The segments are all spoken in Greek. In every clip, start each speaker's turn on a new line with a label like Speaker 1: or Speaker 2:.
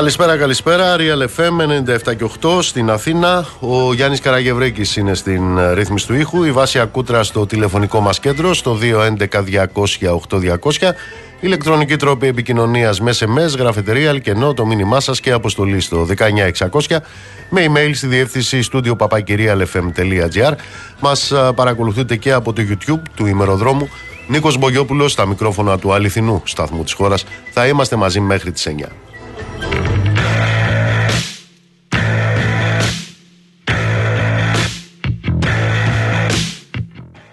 Speaker 1: Καλησπέρα, καλησπέρα. Real FM 97 και 8 στην Αθήνα. Ο Γιάννης Καραγευρέκης είναι στην ε, ρύθμιση του ήχου. Η Βάση Ακούτρα στο τηλεφωνικό μας κέντρο στο 211-200-8200. Ηλεκτρονική τρόπη επικοινωνίας με SMS, γραφετερία, αλκενό, το μήνυμά σας και αποστολή στο 19600 με email στη διεύθυνση studio papakirialfm.gr. Μας ε, παρακολουθείτε και από το YouTube του ημεροδρόμου. Νίκος Μπογιόπουλος στα μικρόφωνα του αληθινού σταθμού της χώρας. Θα είμαστε μαζί μέχρι τις 9.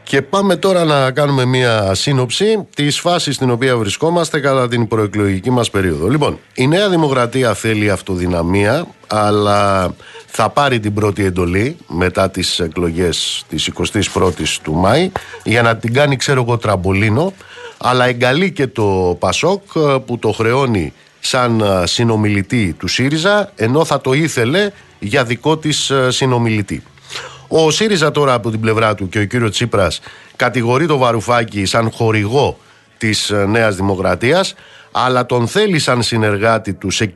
Speaker 1: Και πάμε τώρα να κάνουμε μία σύνοψη της φάσης στην οποία βρισκόμαστε κατά την προεκλογική μας περίοδο. Λοιπόν, η Νέα Δημοκρατία θέλει αυτοδυναμία, αλλά θα πάρει την πρώτη εντολή μετά τις εκλογές της 21η του Μάη για να την κάνει, ξέρω εγώ, τραμπολίνο. Αλλά εγκαλεί και το Πασόκ που το χρεώνει σαν συνομιλητή του ΣΥΡΙΖΑ, ενώ θα το ήθελε για δικό της συνομιλητή. Ο ΣΥΡΙΖΑ τώρα από την πλευρά του και ο κύριος Τσίπρας κατηγορεί το Βαρουφάκη σαν χορηγό της ε, Νέας Δημοκρατίας αλλά τον θέλει σαν συνεργάτη του σε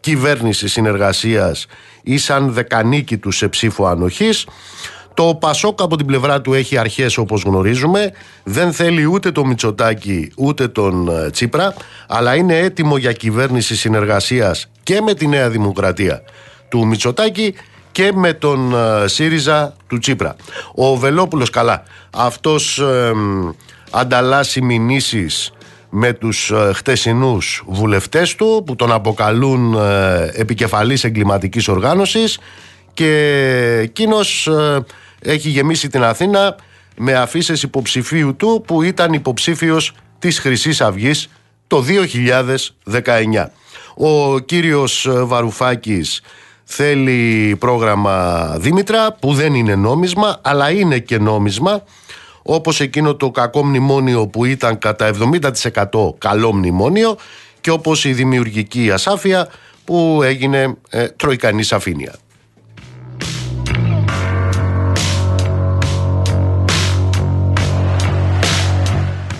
Speaker 1: κυβέρνηση συνεργασίας ή σαν δεκανίκη του σε ψήφο ανοχής. Το Πασόκ από την πλευρά του έχει αρχές όπως γνωρίζουμε, δεν θέλει ούτε το Μητσοτάκη ούτε τον ε, Τσίπρα, αλλά είναι έτοιμο για κυβέρνηση συνεργασίας και με τη Νέα Δημοκρατία του Μητσοτάκη και με τον ε, ΣΥΡΙΖΑ του Τσίπρα. Ο Βελόπουλος καλά, αυτός ε, ανταλλάσσει μηνύσεις με τους ε, χτεσινούς βουλευτές του που τον αποκαλούν ε, επικεφαλής εγκληματικής οργάνωσης και εκείνος έχει γεμίσει την Αθήνα με αφήσεις υποψηφίου του που ήταν υποψήφιος της χρυσής Αυγής το 2019. Ο κύριος Βαρουφάκης θέλει πρόγραμμα Δήμητρα που δεν είναι νόμισμα αλλά είναι και νόμισμα όπως εκείνο το κακό μνημόνιο που ήταν κατά 70% καλό μνημόνιο και όπως η δημιουργική ασάφεια που έγινε ε, τροϊκανής σαφήνεια.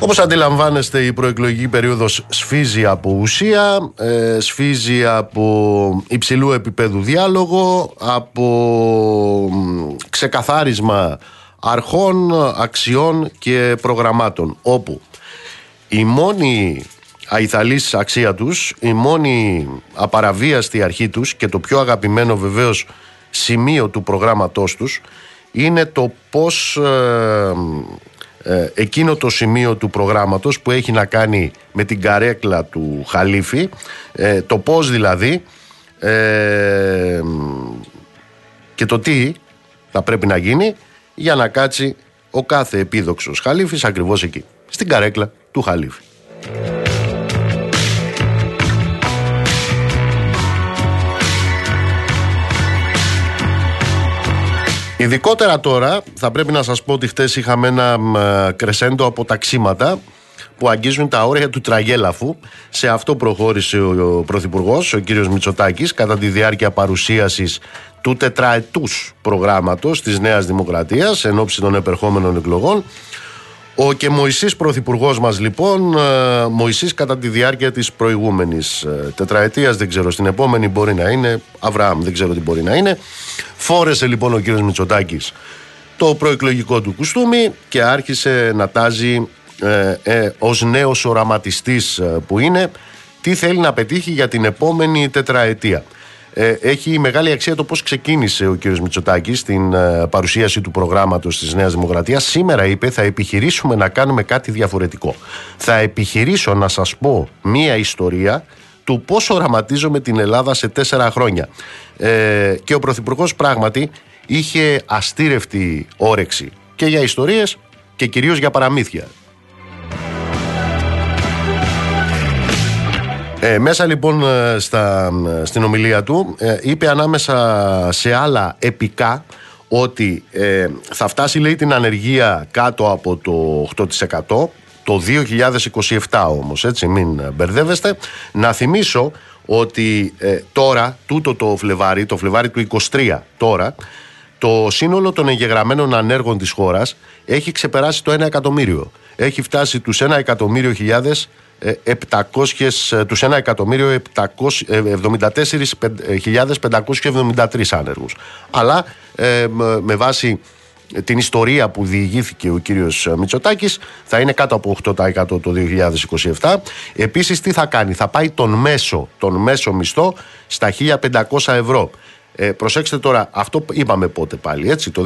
Speaker 1: Όπως αντιλαμβάνεστε η προεκλογική περίοδος σφίζει από ουσία, ε, σφίζει από υψηλού επίπεδου διάλογο, από ξεκαθάρισμα αρχών, αξιών και προγραμμάτων όπου η μόνη αϊθαλής αξία τους, η μόνη απαραβίαστη αρχή τους και το πιο αγαπημένο βεβαίως σημείο του προγράμματός τους είναι το πώς ε, ε, εκείνο το σημείο του προγράμματος που έχει να κάνει με την καρέκλα του Χαλίφη ε, το πώς δηλαδή ε, και το τι θα πρέπει να γίνει για να κάτσει ο κάθε επίδοξος Χαλίφης ακριβώς εκεί στην καρέκλα του Χαλίφη. Ειδικότερα τώρα θα πρέπει να σας πω ότι χτες είχαμε ένα κρεσέντο από ταξίματα που αγγίζουν τα όρια του τραγέλαφου. Σε αυτό προχώρησε ο Πρωθυπουργός, ο κύριος Μητσοτάκης, κατά τη διάρκεια παρουσίασης του τετραετούς προγράμματος της Νέας Δημοκρατίας εν ώψη των επερχόμενων εκλογών ο και Μωυσής πρωθυπουργός μας λοιπόν, ε, Μωυσής κατά τη διάρκεια της προηγούμενης ε, τετραετίας, δεν ξέρω, στην επόμενη μπορεί να είναι, Αβραάμ δεν ξέρω τι μπορεί να είναι. Φόρεσε λοιπόν ο κύριος Μητσοτάκης το προεκλογικό του κουστούμι και άρχισε να τάζει ε, ε, ως νέος οραματιστής ε, που είναι τι θέλει να πετύχει για την επόμενη τετραετία. Ε, έχει μεγάλη αξία το πώς ξεκίνησε ο κ. Μητσοτάκης στην ε, παρουσίαση του προγράμματος της Νέας Δημοκρατίας. Σήμερα είπε θα επιχειρήσουμε να κάνουμε κάτι διαφορετικό. Θα επιχειρήσω να σας πω μία ιστορία του πώς οραματίζομαι την Ελλάδα σε τέσσερα χρόνια. Ε, και ο Πρωθυπουργός πράγματι είχε αστήρευτη όρεξη και για ιστορίες και κυρίως για παραμύθια. Ε, μέσα λοιπόν ε, στα, στην ομιλία του ε, είπε ανάμεσα σε άλλα επικά ότι θα φτάσει λέει την ανεργία κάτω από το 8% το 2027 όμως έτσι μην μπερδεύεστε. Να θυμίσω ότι τώρα τούτο το Φλεβάρι το Φλεβάρι του 23 τώρα το σύνολο των εγγεγραμμένων ανέργων της χώρας έχει ξεπεράσει το 1 εκατομμύριο. Έχει φτάσει τους 1 εκατομμύριο χιλιάδες 700, τους 1.074.573 άνεργους. Αλλά με βάση την ιστορία που διηγήθηκε ο κύριος Μητσοτάκης θα είναι κάτω από 8% το 2027. Επίσης τι θα κάνει, θα πάει τον μέσο, τον μέσο μισθό στα 1.500 ευρώ. Ε, προσέξτε τώρα, αυτό είπαμε πότε πάλι, έτσι, το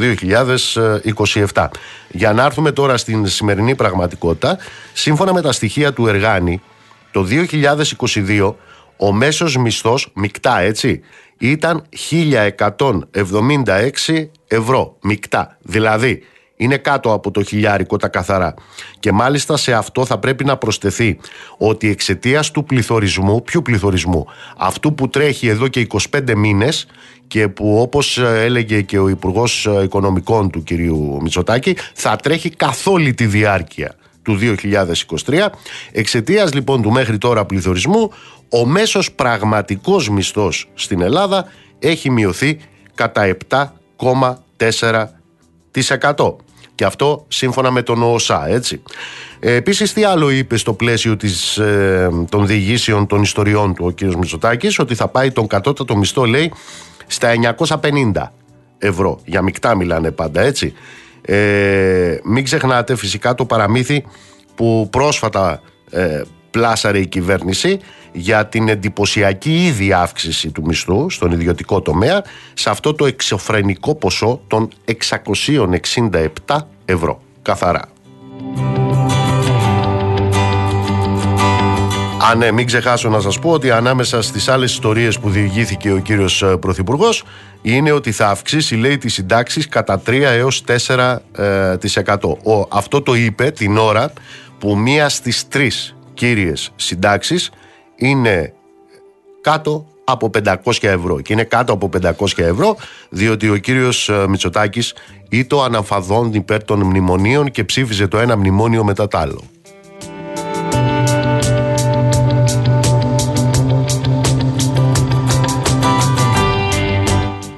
Speaker 1: 2027. Για να έρθουμε τώρα στην σημερινή πραγματικότητα, σύμφωνα με τα στοιχεία του Εργάνη, το 2022 ο μέσος μισθός, μεικτά έτσι, ήταν 1176 ευρώ, μεικτά. Δηλαδή, είναι κάτω από το χιλιάρικο τα καθαρά. Και μάλιστα σε αυτό θα πρέπει να προσθεθεί ότι εξαιτίας του πληθωρισμού, ποιου πληθωρισμού, αυτού που τρέχει εδώ και 25 μήνες και που όπως έλεγε και ο Υπουργός Οικονομικών του κυρίου Μητσοτάκη θα τρέχει καθ' όλη τη διάρκεια του 2023. Εξαιτίας λοιπόν του μέχρι τώρα πληθωρισμού, ο μέσος πραγματικός μισθός στην Ελλάδα έχει μειωθεί κατά 7,4%. Και αυτό σύμφωνα με τον ΟΟΣΑ, έτσι. Ε, επίσης, τι άλλο είπε στο πλαίσιο της, ε, των διηγήσεων των ιστοριών του ο κ. Μητσοτάκης, ότι θα πάει τον κατώτατο μισθό, λέει, στα 950 ευρώ. Για μεικτά μιλάνε πάντα, έτσι. Ε, μην ξεχνάτε φυσικά το παραμύθι που πρόσφατα ε, πλάσαρε η κυβέρνηση για την εντυπωσιακή ήδη αύξηση του μισθού στον ιδιωτικό τομέα σε αυτό το εξωφρενικό ποσό των 667 ευρώ. Καθαρά. Α, ναι, μην ξεχάσω να σας πω ότι ανάμεσα στις άλλες ιστορίες που διηγήθηκε ο κύριος ε, Πρωθυπουργός είναι ότι θα αυξήσει, λέει, τις συντάξεις κατά 3 έως 4%. Ε, ο, αυτό το είπε την ώρα που μία στις τρεις κύριες συντάξεις είναι κάτω από 500 ευρώ και είναι κάτω από 500 ευρώ διότι ο κύριος ε, Μητσοτάκης ήτο αναφαδόν υπέρ των μνημονίων και ψήφιζε το ένα μνημόνιο μετά το άλλο.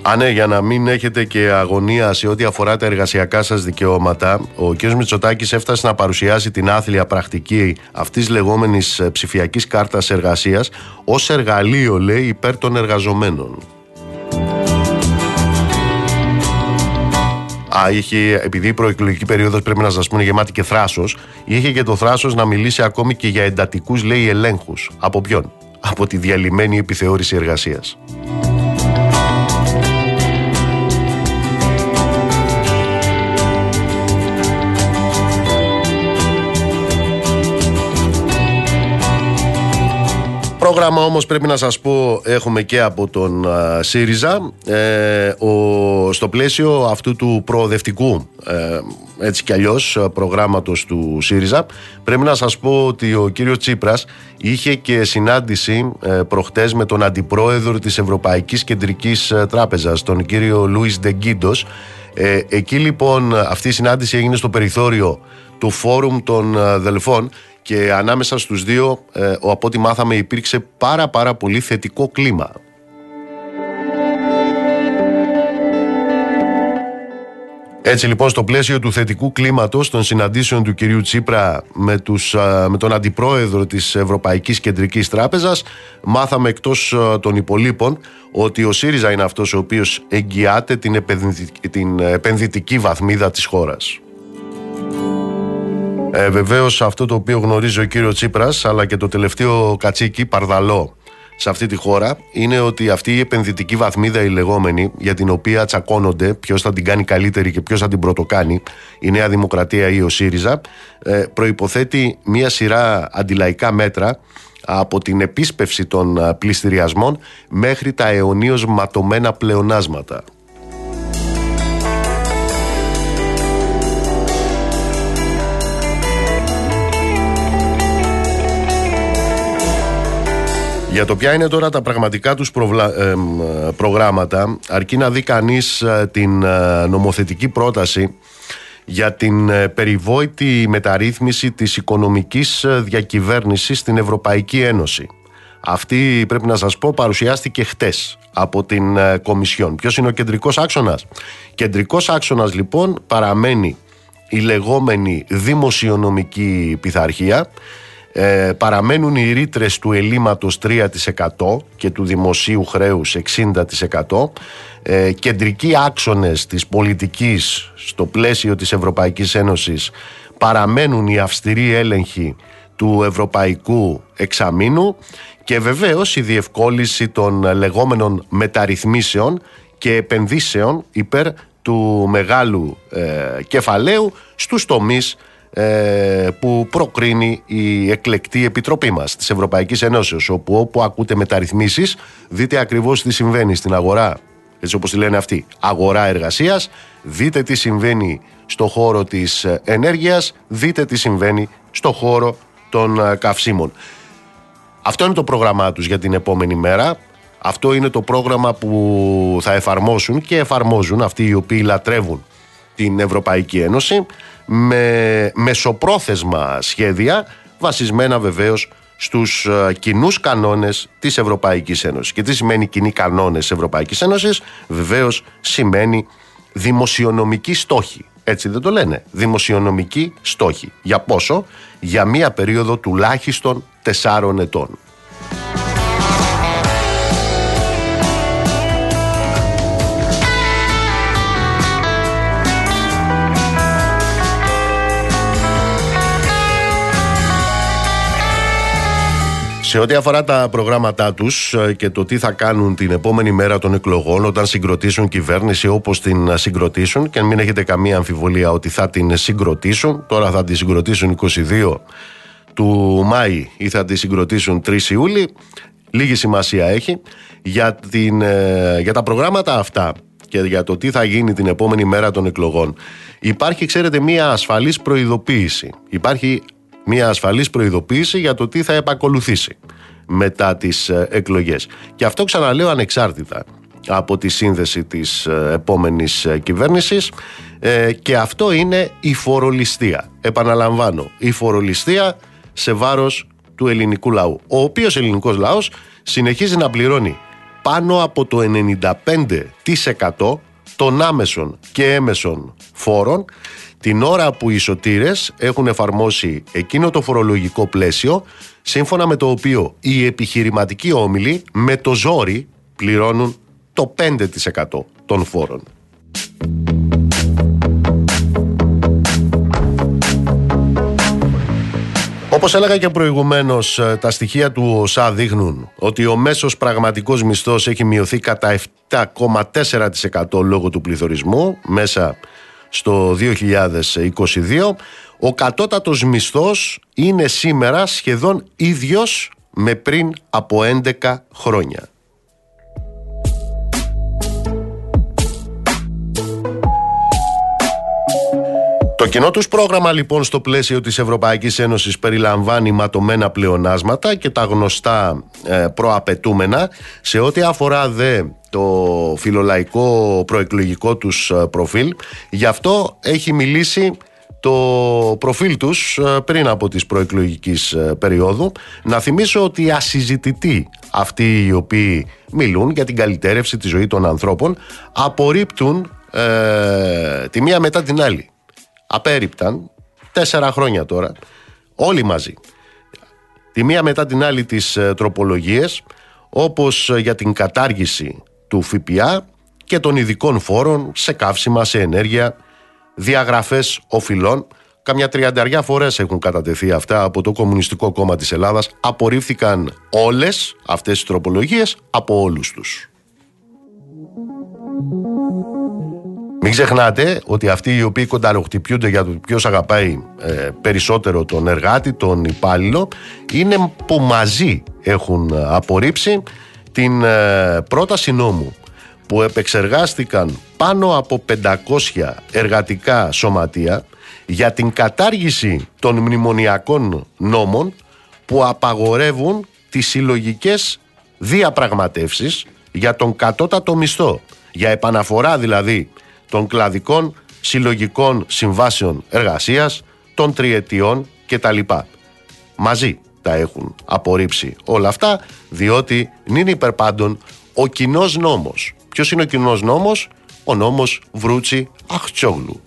Speaker 1: Α, ναι, για να μην έχετε και αγωνία σε ό,τι αφορά τα εργασιακά σας δικαιώματα, ο κ. Μητσοτάκης έφτασε να παρουσιάσει την άθλια πρακτική αυτής λεγόμενης ε, ψηφιακής κάρτας εργασίας ως εργαλείο, λέει, υπέρ των εργαζομένων. Α, είχε, επειδή η προεκλογική περίοδος πρέπει να σας πούνε γεμάτη και θράσος, είχε και το θράσος να μιλήσει ακόμη και για εντατικούς, λέει, ελέγχους. Από ποιον; Από τη διαλυμένη επιθεώρηση εργασίας. Πρόγραμμα όμως πρέπει να σας πω έχουμε και από τον ΣΥΡΙΖΑ ε, ο, στο πλαίσιο αυτού του προοδευτικού ε, έτσι κι αλλιώς προγράμματος του ΣΥΡΙΖΑ πρέπει να σας πω ότι ο κύριος Τσίπρας είχε και συνάντηση ε, προχτές με τον αντιπρόεδρο της Ευρωπαϊκής Κεντρικής Τράπεζας τον κύριο Λούις Δεγκίντος ε, εκεί λοιπόν αυτή η συνάντηση έγινε στο περιθώριο του Φόρουμ των Δελφών και ανάμεσα στους δύο, ε, από ό,τι μάθαμε, υπήρξε πάρα πάρα πολύ θετικό κλίμα. Έτσι λοιπόν στο πλαίσιο του θετικού κλίματος των συναντήσεων του κυρίου Τσίπρα με, τους, με τον αντιπρόεδρο της Ευρωπαϊκής Κεντρικής Τράπεζας μάθαμε εκτός των υπολείπων ότι ο ΣΥΡΙΖΑ είναι αυτός ο οποίος εγγυάται την, την επενδυτική βαθμίδα της χώρας. Ε, Βεβαίως αυτό το οποίο γνωρίζει ο κύριος Τσίπρας, αλλά και το τελευταίο κατσίκι, παρδαλό, σε αυτή τη χώρα είναι ότι αυτή η επενδυτική βαθμίδα η λεγόμενη για την οποία τσακώνονται ποιος θα την κάνει καλύτερη και ποιος θα την πρωτοκάνει η Νέα Δημοκρατία ή ο ΣΥΡΙΖΑ ε, προϋποθέτει μία σειρά αντιλαϊκά μέτρα από την επίσπευση των ε, πληστηριασμών μέχρι τα αιωνίως ματωμένα πλεονάσματα. Για το ποια είναι τώρα τα πραγματικά τους προγράμματα, αρκεί να δει κανείς ε, την ε, νομοθετική πρόταση για την ε, περιβόητη μεταρρύθμιση της οικονομικής διακυβέρνησης στην Ευρωπαϊκή Ένωση. Αυτή πρέπει να σας πω παρουσιάστηκε χτες από την Κομισιόν. Ποιος είναι ο κεντρικός άξονας; Κεντρικός άξονας λοιπόν παραμένει η λεγόμενη δημοσιονομική πειθαρχία ε, παραμένουν οι ρήτρες του ελλείμματος 3% και του δημοσίου χρέους 60%. Ε, κεντρικοί άξονες της πολιτικής στο πλαίσιο της Ευρωπαϊκής Ένωσης παραμένουν οι αυστηροί έλεγχοι του Ευρωπαϊκού Εξαμήνου και βεβαίως η διευκόλυνση των λεγόμενων μεταρρυθμίσεων και επενδύσεων υπέρ του μεγάλου ε, κεφαλαίου στους τομείς ε, που προκρίνει η εκλεκτή επιτροπή μας της Ευρωπαϊκής Ενώσεως όπου όπου ακούτε μεταρρυθμίσεις δείτε ακριβώς τι συμβαίνει στην αγορά έτσι όπως τη λένε αυτοί αγορά εργασίας δείτε τι συμβαίνει στο χώρο της ενέργειας δείτε τι συμβαίνει στο χώρο των ε, καυσίμων. Αυτό είναι το πρόγραμμά τους για την επόμενη μέρα. Αυτό είναι το πρόγραμμα που θα εφαρμόσουν και εφαρμόζουν αυτοί οι οποίοι λατρεύουν την Ευρωπαϊκή Ένωση με μεσοπρόθεσμα σχέδια βασισμένα βεβαίως στους ε, κοινούς κανόνες της Ευρωπαϊκής Ένωσης. Και τι σημαίνει κοινοί κανόνες της Ευρωπαϊκής Ένωσης, βεβαίως σημαίνει δημοσιονομική στόχη. Έτσι δεν το λένε. Δημοσιονομική στόχη. Για πόσο; Για μία περίοδο τουλάχιστον τεσσάρων ετών. Σε ό,τι αφορά τα προγράμματά τους ε, και το τι θα κάνουν την επόμενη μέρα των εκλογών, όταν συγκροτήσουν κυβέρνηση όπως την συγκροτήσουν, και μην έχετε καμία αμφιβολία ότι θα την συγκροτήσουν, τώρα θα την συγκροτήσουν 22 του Μάη ή θα τη συγκροτήσουν 3 Ιούλη, λίγη σημασία έχει για, την, ε, για τα προγράμματα αυτά και για το τι θα γίνει την επόμενη μέρα των εκλογών. Υπάρχει, ξέρετε, μία ασφαλής προειδοποίηση. Υπάρχει μια ασφαλής προειδοποίηση για το τι θα επακολουθήσει μετά τις ε, εκλογές. Και αυτό ξαναλέω ανεξάρτητα από τη σύνδεση της ε, επόμενης ε, κυβέρνησης και αυτό είναι η φορολιστία. Επαναλαμβάνω, η φορολιστία σε βάρος του ελληνικού λαού. Ο οποίος ελληνικός λαός συνεχίζει να πληρώνει πάνω από το 95% των άμεσων και έμεσων φόρων την ώρα που οι σωτήρες έχουν εφαρμόσει εκείνο το φορολογικό πλαίσιο σύμφωνα με το οποίο οι επιχειρηματικοί όμιλοι με το ζόρι πληρώνουν το 5% των φόρων. Όπως έλεγα και προηγουμένως, ε, τα στοιχεία του ΟΣΑ δείχνουν ότι ο μέσος πραγματικός μισθός έχει μειωθεί κατά 7,4% λόγω του πληθωρισμού μέσα στο 2022. Ο κατώτατος μισθός είναι σήμερα σχεδόν ίδιος με πριν από 11 χρόνια. Το κοινό τους πρόγραμμα λοιπόν στο πλαίσιο της Ευρωπαϊκής Ένωσης περιλαμβάνει ματωμένα πλεονάσματα και τα γνωστά ε, προαπαιτούμενα σε ό,τι αφορά δε το φιλολαϊκό προεκλογικό τους ε, προφίλ. Γι' αυτό έχει μιλήσει το προφίλ τους ε, πριν από τις προεκλογικής ε, περίοδου. Να θυμίσω ότι ασυζητητοί αυτοί οι οποίοι μιλούν για την καλυτέρευση της ζωή των ανθρώπων απορρίπτουν ε, τη μία μετά την άλλη. Απέριπταν τέσσερα χρόνια τώρα όλοι μαζί τη μία μετά την άλλη τις τροπολογίες όπως για την κατάργηση του ΦΠΑ και των ειδικών φόρων σε καύσιμα, σε ενέργεια, διαγραφές οφειλών. Καμιά τριανταριά φορές έχουν κατατεθεί αυτά από το Κομμουνιστικό Κόμμα της Ελλάδας. Απορρίφθηκαν όλες αυτές οι τροπολογίες από όλους τους. Μην ξεχνάτε ότι αυτοί οι οποίοι κονταροχτυπιούνται για το ποιος αγαπάει ε, περισσότερο τον εργάτη, τον υπάλληλο, είναι που μαζί έχουν απορρίψει την ε, πρόταση νόμου που επεξεργάστηκαν πάνω από 500 εργατικά σωματεία για την κατάργηση των μνημονιακών νόμων που απαγορεύουν τις συλλογικές διαπραγματεύσεις για τον κατώτατο μισθό, για επαναφορά δηλαδή των κλαδικών συλλογικών συμβάσεων εργασίας, των τριετιών κτλ. Μαζί τα έχουν απορρίψει όλα αυτά, διότι είναι υπερπάντων ο κοινός νόμος. Ποιος είναι ο κοινός νόμος; Ο νόμος Βρούτσι Αχτσόγλου.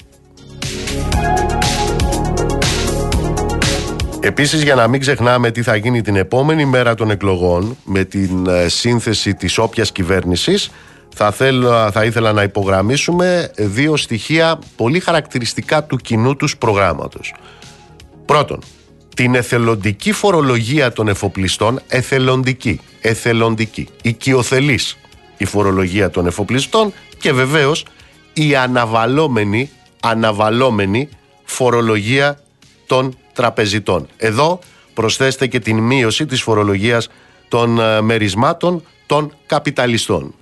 Speaker 1: Επίσης για να μην ξεχνάμε τι θα γίνει την επόμενη μέρα των εκλογών με την ε, σύνθεση της όποιας κυβέρνησης θα, θέλω, θα ήθελα να υπογραμμίσουμε δύο στοιχεία πολύ χαρακτηριστικά του κοινού τους προγράμματος. Πρώτον, την εθελοντική φορολογία των εφοπλιστών, εθελοντική, εθελοντική, οικειοθελής η φορολογία των εφοπλιστών και βεβαίως η αναβαλόμενη, αναβαλόμενη φορολογία των τραπεζιτών. Εδώ προσθέστε και την μείωση της φορολογίας των ε, μερισμάτων των καπιταλιστών.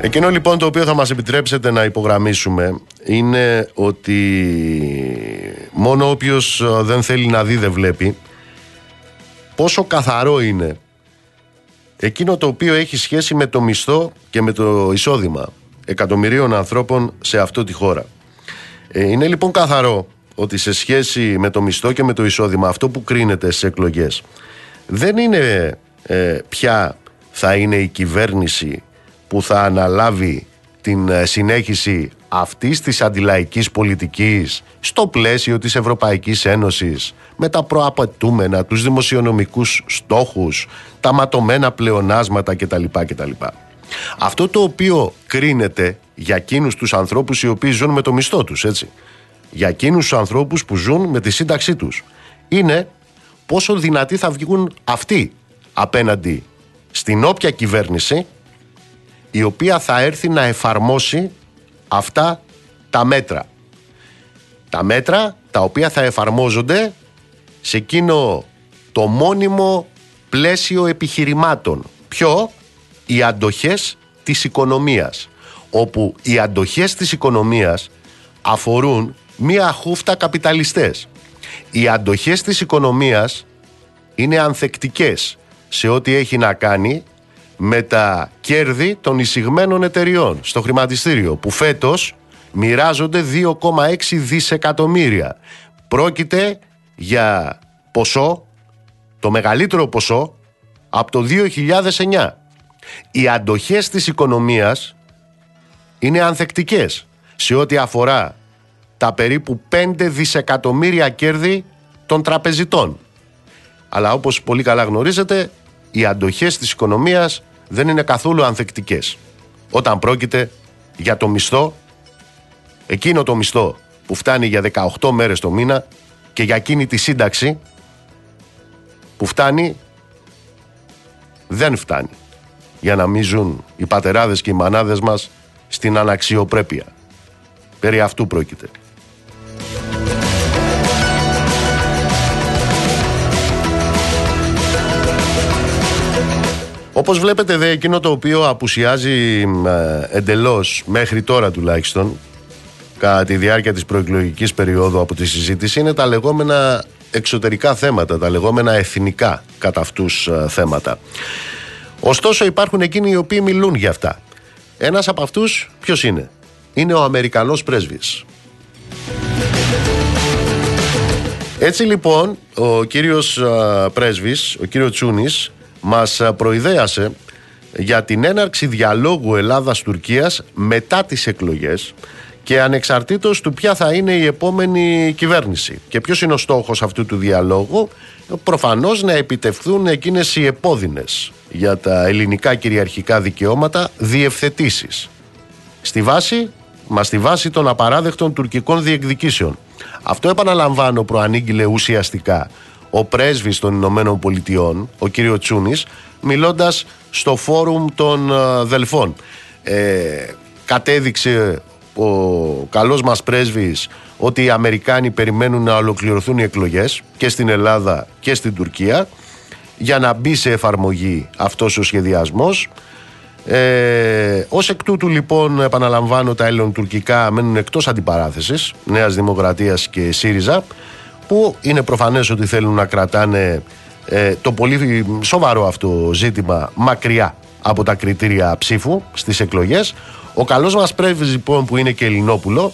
Speaker 1: Εκείνο λοιπόν το οποίο θα μας επιτρέψετε να υπογραμμίσουμε είναι ότι μόνο όποιος ε, δεν θέλει να δει δεν βλέπει πόσο καθαρό είναι εκείνο το οποίο έχει σχέση με το μισθό και με το εισόδημα εκατομμυρίων ανθρώπων σε αυτό τη χώρα. Ε, είναι λοιπόν καθαρό ότι σε σχέση με το μισθό και με το εισόδημα αυτό που κρίνεται στις εκλογές δεν είναι ε, ποια θα είναι η κυβέρνηση που θα αναλάβει την ε, συνέχιση αυτής της αντιλαϊκής πολιτικής στο πλαίσιο της Ευρωπαϊκής Ένωσης με τα προαπαιτούμενα, τους δημοσιονομικούς στόχους, τα ματωμένα πλεονάσματα κτλ. κτλ. Αυτό το οποίο κρίνεται για εκείνους τους ανθρώπους οι οποίοι ζουν με το μισθό τους, έτσι. Για εκείνους τους ανθρώπους που ζουν με τη σύνταξή τους. Είναι πόσο δυνατοί θα βγουν αυτοί απέναντι στην όποια κυβέρνηση η οποία θα έρθει να εφαρμόσει αυτά τα μέτρα. Τα μέτρα τα οποία θα εφαρμόζονται σε εκείνο το μόνιμο πλαίσιο επιχειρημάτων. Ποιο; Οι αντοχές της οικονομίας. Όπου οι αντοχές της οικονομίας αφορούν μία χούφτα καπιταλιστές. Οι αντοχές της οικονομίας είναι ανθεκτικές σε ό,τι έχει να κάνει με τα κέρδη των εισηγμένων εταιριών στο χρηματιστήριο που φέτος μοιράζονται 2,6 δισεκατομμύρια. Πρόκειται για ποσό, το μεγαλύτερο ποσό από το 2009. Οι αντοχές της οικονομίας είναι ανθεκτικές σε ό,τι αφορά τα περίπου 5 δισεκατομμύρια κέρδη των τραπεζιτών. Αλλά όπως πολύ καλά γνωρίζετε οι αντοχές της οικονομίας δεν είναι καθόλου ανθεκτικές. Όταν πρόκειται για το μισθό, εκείνο το μισθό που φτάνει για 18 μέρες το μήνα και για εκείνη τη σύνταξη που φτάνει, δεν φτάνει για να μην ζουν οι πατεράδες και οι μανάδες μας στην αναξιοπρέπεια. Περί αυτού πρόκειται. Όπως βλέπετε δε εκείνο το οποίο απουσιάζει ε, εντελώς μέχρι τώρα τουλάχιστον κατά τη διάρκεια της προεκλογικής περίοδου από τη συζήτηση είναι τα λεγόμενα εξωτερικά θέματα, τα λεγόμενα εθνικά κατά αυτούς ε, θέματα. Ωστόσο υπάρχουν εκείνοι οι οποίοι μιλούν για αυτά. Ένας από αυτούς ποιος είναι; Είναι ο Αμερικανός πρέσβης. Έτσι λοιπόν ο κύριος ε, πρέσβης, ο κύριος Τσούνης μας προειδέασε για την έναρξη διαλόγου Ελλάδας-Τουρκίας μετά τις εκλογές και ανεξαρτήτως του ποια θα είναι η επόμενη κυβέρνηση. Και ποιος είναι ο στόχος αυτού του διαλόγου, προφανώς να επιτευχθούν εκείνες οι επώδυνες για τα ελληνικά κυριαρχικά δικαιώματα διευθετήσεις. Στη βάση, μα στη βάση των απαράδεκτων τουρκικών διεκδικήσεων. Αυτό επαναλαμβάνω προανήγγειλε ουσιαστικά ο πρέσβης των Ηνωμένων Πολιτειών, ο κύριος Τσούνης, μιλώντας στο φόρουμ των ε, Δελφών. Ε, κατέδειξε ο καλός μας πρέσβης ότι οι Αμερικάνοι περιμένουν να ολοκληρωθούν οι εκλογές και στην Ελλάδα και στην Τουρκία για να μπει σε εφαρμογή αυτός ο σχεδιασμός. Ε, Ω εκ τούτου λοιπόν επαναλαμβάνω τα ελληνοτουρκικά μένουν εκτός αντιπαράθεσης Νέας Δημοκρατίας και ΣΥΡΙΖΑ που είναι προφανές ότι θέλουν να κρατάνε ε, το πολύ σοβαρό αυτό ζήτημα μακριά από τα κριτήρια ψήφου στις εκλογές. Ο καλός μας πρέσβης λοιπόν που είναι και Ελληνόπουλο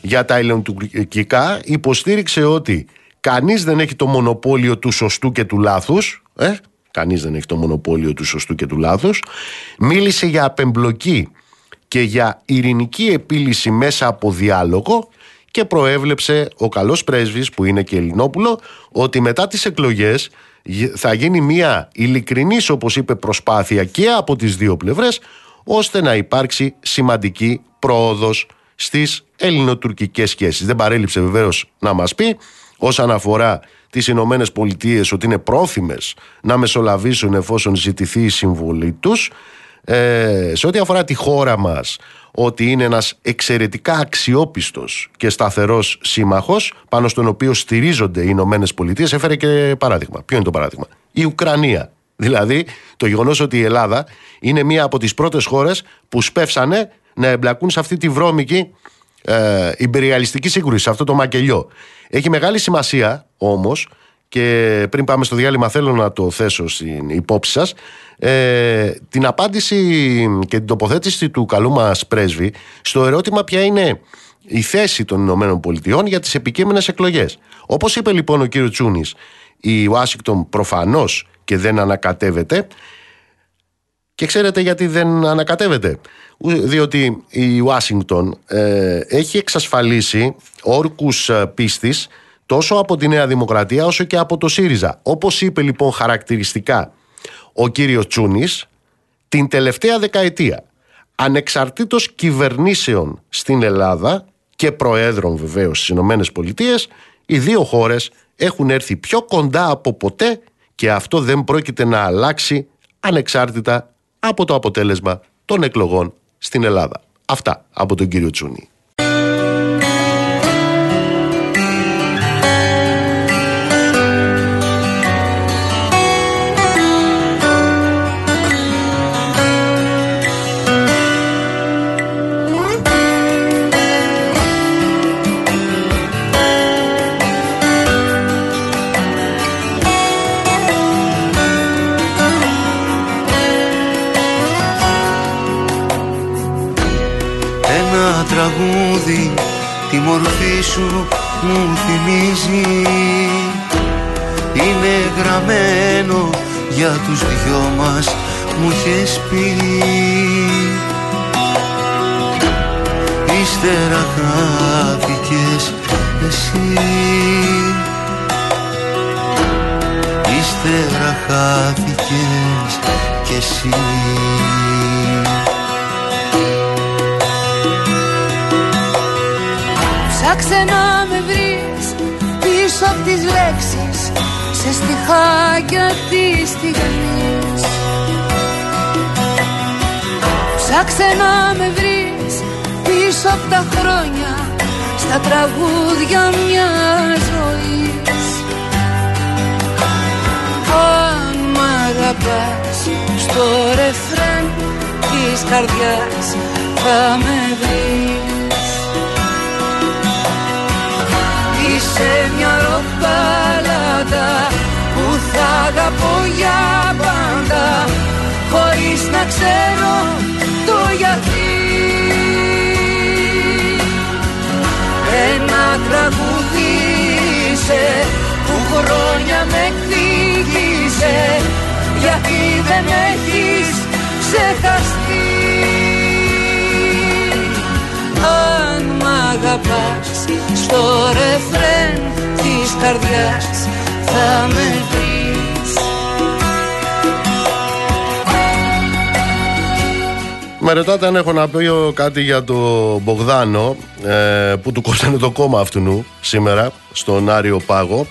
Speaker 1: για τα ελληνοτουρκικά υποστήριξε ότι κανείς δεν έχει το μονοπόλιο του σωστού και του λάθους ε, κανείς δεν έχει το μονοπόλιο του σωστού και του λάθους, μίλησε για απεμπλοκή και για ειρηνική επίλυση μέσα από διάλογο και προέβλεψε ο καλός πρέσβης που είναι και Ελληνόπουλο ότι μετά τις εκλογές θα γίνει μια ειλικρινής όπως είπε προσπάθεια και από τις δύο πλευρές ώστε να υπάρξει σημαντική πρόοδος στις ελληνοτουρκικές σχέσεις. Δεν παρέλειψε βεβαίως να μας πει όσον αφορά τις Ηνωμένες Πολιτείες ότι είναι πρόθυμες να μεσολαβήσουν εφόσον ζητηθεί η συμβολή τους ε, σε ό,τι αφορά τη χώρα μας ότι είναι ένας εξαιρετικά αξιόπιστος και σταθερός σύμμαχος πάνω στον οποίο στηρίζονται οι Ηνωμένες Πολιτείες. Έφερε και παράδειγμα. Ποιο είναι το παράδειγμα; Η Ουκρανία. Δηλαδή το γεγονός ότι η Ελλάδα είναι μία από τις πρώτες χώρες που σπεύσανε να εμπλακούν σε αυτή τη βρώμικη ε, υπεριαλιστική σύγκρουση, σε αυτό το μακελιό. Έχει μεγάλη σημασία όμως και πριν πάμε στο διάλειμμα θέλω να το θέσω στην υπόψη σας ε, την απάντηση και την τοποθέτηση του καλού μας πρέσβη στο ερώτημα ποια είναι η θέση των Ηνωμένων Πολιτειών για τις επικείμενες εκλογές. Όπως είπε λοιπόν ο κύριος Τσούνης η Ουάσιγκτον προφανώς και δεν ανακατεύεται και ξέρετε γιατί δεν ανακατεύεται. Διότι η Ουάσιγκτον ε, έχει εξασφαλίσει όρκους ε, πίστης τόσο από τη Νέα Δημοκρατία όσο και από το ΣΥΡΙΖΑ. Όπως είπε λοιπόν χαρακτηριστικά ο κύριος Τσούνης, την τελευταία δεκαετία ανεξαρτήτως κυβερνήσεων στην Ελλάδα και προέδρων βεβαίως στις Ηνωμένες Πολιτείες, οι δύο χώρες έχουν έρθει πιο κοντά από ποτέ και αυτό δεν πρόκειται να αλλάξει ανεξάρτητα από το αποτέλεσμα των εκλογών στην Ελλάδα. Αυτά από τον κύριο Τσούνη.
Speaker 2: Τη μορφή σου μου θυμίζει. Είναι γραμμένο για τους δυο μας μου είχες πει. Ύστερα χάθηκες εσύ. Ύστερα χάθηκες κι εσύ
Speaker 3: Ψάξε να με βρεις πίσω από τις λέξεις Σε στιχάκια της στιγμής. Ψάξε να με βρεις πίσω από τα χρόνια Στα τραγούδια μιας ζωής. Αν μ' αγαπάς στο ρεφρέν της καρδιάς θα με βρεις Είσαι μια ροπάλατα που θα αγαπώ για πάντα χωρίς να ξέρω το γιατί. Ένα τραγούδι που χρόνια με εκδίκησε γιατί δεν έχεις ξεχαστεί αγαπάς στο ρεφρέν της καρδιάς θα με βρεις
Speaker 1: Με ρωτάτε αν έχω να πει κάτι για το Μπογδάνο ε, που του κόστανε το κόμμα αυτού σήμερα στον Άριο Πάγο.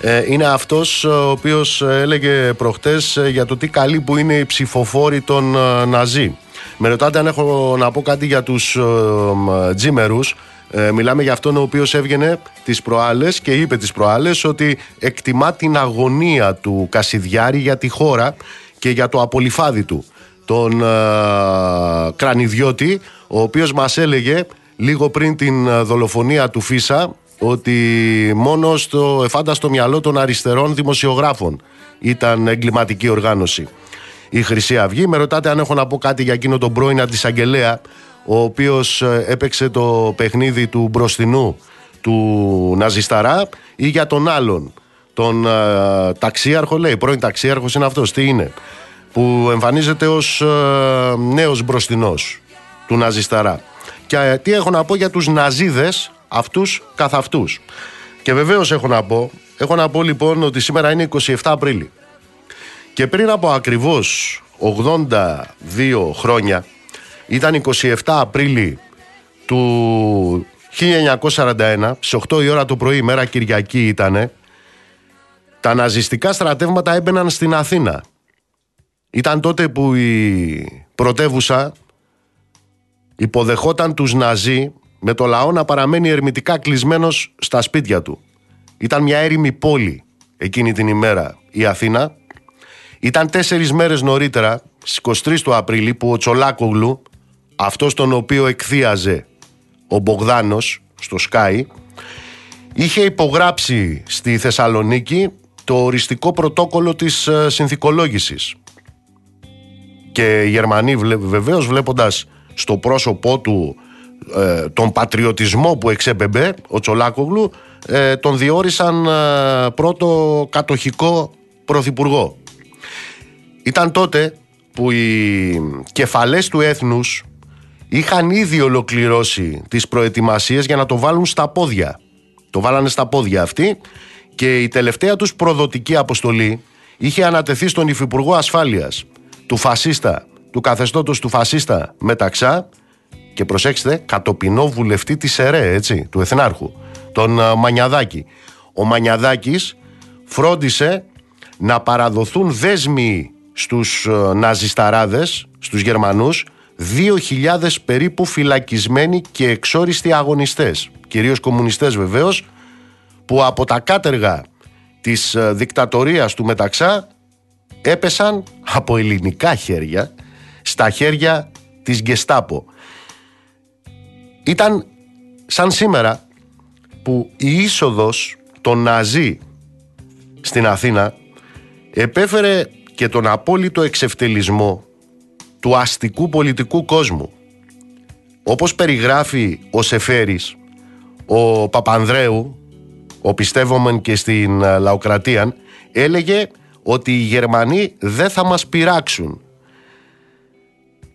Speaker 1: Ε, είναι αυτός ο οποίος έλεγε προχτές ε, για το τι καλή που είναι οι ψηφοφόροι των Ναζί. Με ρωτάτε αν έχω να πω κάτι για τους τζίμερους ε, μιλάμε για αυτόν ο οποίος έβγαινε τις προάλλες και είπε τις προάλλες ότι εκτιμά την αγωνία του Κασιδιάρη για τη χώρα και για το απολυφάδι του. Τον ε, Κρανιδιώτη, ο οποίος μας έλεγε λίγο πριν την ε, δολοφονία του Φίσα ότι μόνο στο εφάνταστο μυαλό των αριστερών δημοσιογράφων ήταν εγκληματική οργάνωση. Η Χρυσή Αυγή. Με ρωτάτε αν έχω να πω κάτι για εκείνο τον πρώην αντισαγγελέα ο οποίος ε, έπαιξε το παιχνίδι του μπροστινού του Ναζισταρά ή για τον άλλον τον ε, ταξίαρχο, λέει, πρώην ταξίαρχος είναι αυτός, τι είναι, που εμφανίζεται ως ε, νέος μπροστινός του Ναζισταρά. Και ε, τι έχω να πω για τους Ναζίδες αυτούς καθ' αυτούς. Και βεβαίως έχω να πω, έχω να πω λοιπόν ότι σήμερα είναι 27 Απρίλη. Και πριν από ακριβώς 82 χρόνια, ήταν 27 Απρίλη του 1941, στις 8 η ώρα το πρωί, μέρα Κυριακή ήτανε, τα ναζιστικά στρατεύματα έμπαιναν στην Αθήνα. Ήταν τότε που η πρωτεύουσα υποδεχόταν τους Ναζί με το λαό να παραμένει ερμητικά κλεισμένος στα σπίτια του. Ήταν μια έρημη πόλη εκείνη την ημέρα η Αθήνα. Ήταν τέσσερις μέρες νωρίτερα, στις 23 του Απρίλη, που ο Τσολάκογλου, αυτός τον οποίο εκθίαζε ο Μπογδάνος στο Σκάι, είχε υπογράψει στη Θεσσαλονίκη το οριστικό πρωτόκολλο της ε, συνθηκολόγησης. Και οι Γερμανοί βεβαίως βλέποντας στο πρόσωπό του ε, τον πατριωτισμό που εξέπεμπε ο Τσολάκογλου ε, τον διόρισαν πρώτο κατοχικό πρωθυπουργό. Ήταν τότε που οι κεφαλές του έθνους είχαν ήδη ολοκληρώσει τις προετοιμασίες για να το βάλουν στα πόδια. Το βάλανε στα πόδια αυτοί και η τελευταία τους προδοτική αποστολή είχε ανατεθεί στον Υφυπουργό Ασφάλειας του φασίστα, του καθεστώτος του φασίστα Μεταξά και προσέξτε, κατοπινό βουλευτή της ΕΡΕ, έτσι, του Εθνάρχου, τον ε, Μανιαδάκη. Ο Μανιαδάκης φρόντισε να παραδοθούν δέσμοι στους ε, ναζισταράδες, στους Γερμανούς, 2.000 περίπου φυλακισμένοι και εξόριστοι αγωνιστές, κυρίως κομμουνιστές βεβαίως, που από τα κάτεργα της ε, δικτατορίας του Μεταξά έπεσαν από ελληνικά χέρια στα χέρια της Γκεστάπο. Ήταν σαν σήμερα που η είσοδος των Ναζί στην Αθήνα επέφερε και τον απόλυτο εξευτελισμό του αστικού πολιτικού κόσμου. Όπως περιγράφει ο Σεφέρης, ο Παπανδρέου, ο πιστεύομεν και στην ε, Λαοκρατία, έλεγε ότι οι Γερμανοί δεν θα μας πειράξουν.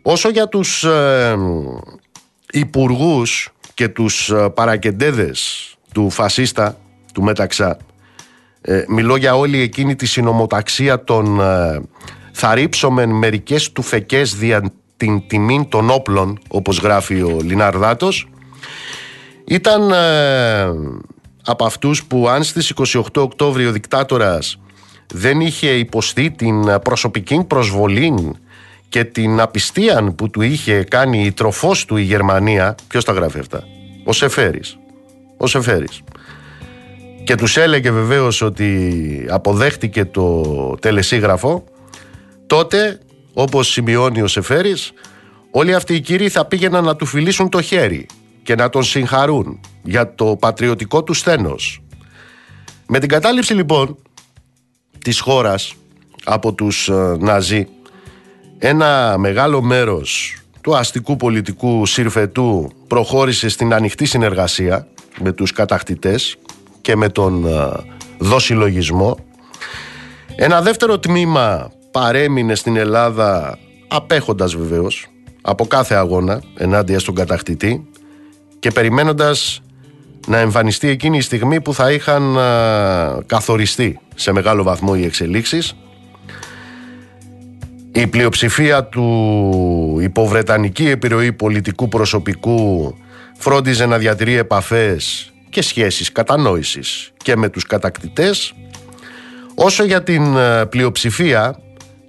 Speaker 1: Όσο για τους ε, υπουργούς και τους ε, παρακεντέδες του φασίστα, του Μεταξά, ε, μιλώ για όλη εκείνη τη συνομοταξία των ε, θα ρίψομεν μερικές του φεκές δια την τιμή των όπλων, όπως γράφει ο Λιναρδάτος, ήταν ε, από αυτούς που αν στις 28 Οκτώβριο ο δικτάτορας δεν είχε υποστεί την προσωπική προσβολή και την απιστία που του είχε κάνει η τροφός του η Γερμανία, ποιος τα γράφει αυτά, ο Σεφέρης. Ο Σεφέρης. Και τους έλεγε βεβαίως ότι αποδέχτηκε το τελεσίγραφο, τότε, όπως σημειώνει ο Σεφέρης, όλοι αυτοί οι κύριοι θα πήγαιναν να του φιλήσουν το χέρι και να τον συγχαρούν για το πατριωτικό του στένος. Με την κατάληψη λοιπόν της χώρας από τους ε, Ναζί ένα μεγάλο μέρος του αστικού πολιτικού συρφετού προχώρησε στην ανοιχτή συνεργασία με τους κατακτητές και με τον ε, δοσυλλογισμό. Ένα δεύτερο τμήμα παρέμεινε στην Ελλάδα απέχοντας βεβαίως από κάθε αγώνα ενάντια στον κατακτητή και περιμένοντας να εμφανιστεί εκείνη η στιγμή που θα είχαν καθοριστεί σε μεγάλο βαθμό οι εξελίξεις. Η πλειοψηφία του υποβρετανική επιρροή πολιτικού προσωπικού φρόντιζε να διατηρεί επαφές και σχέσεις κατανόησης και με τους κατακτητές όσο για την πλειοψηφία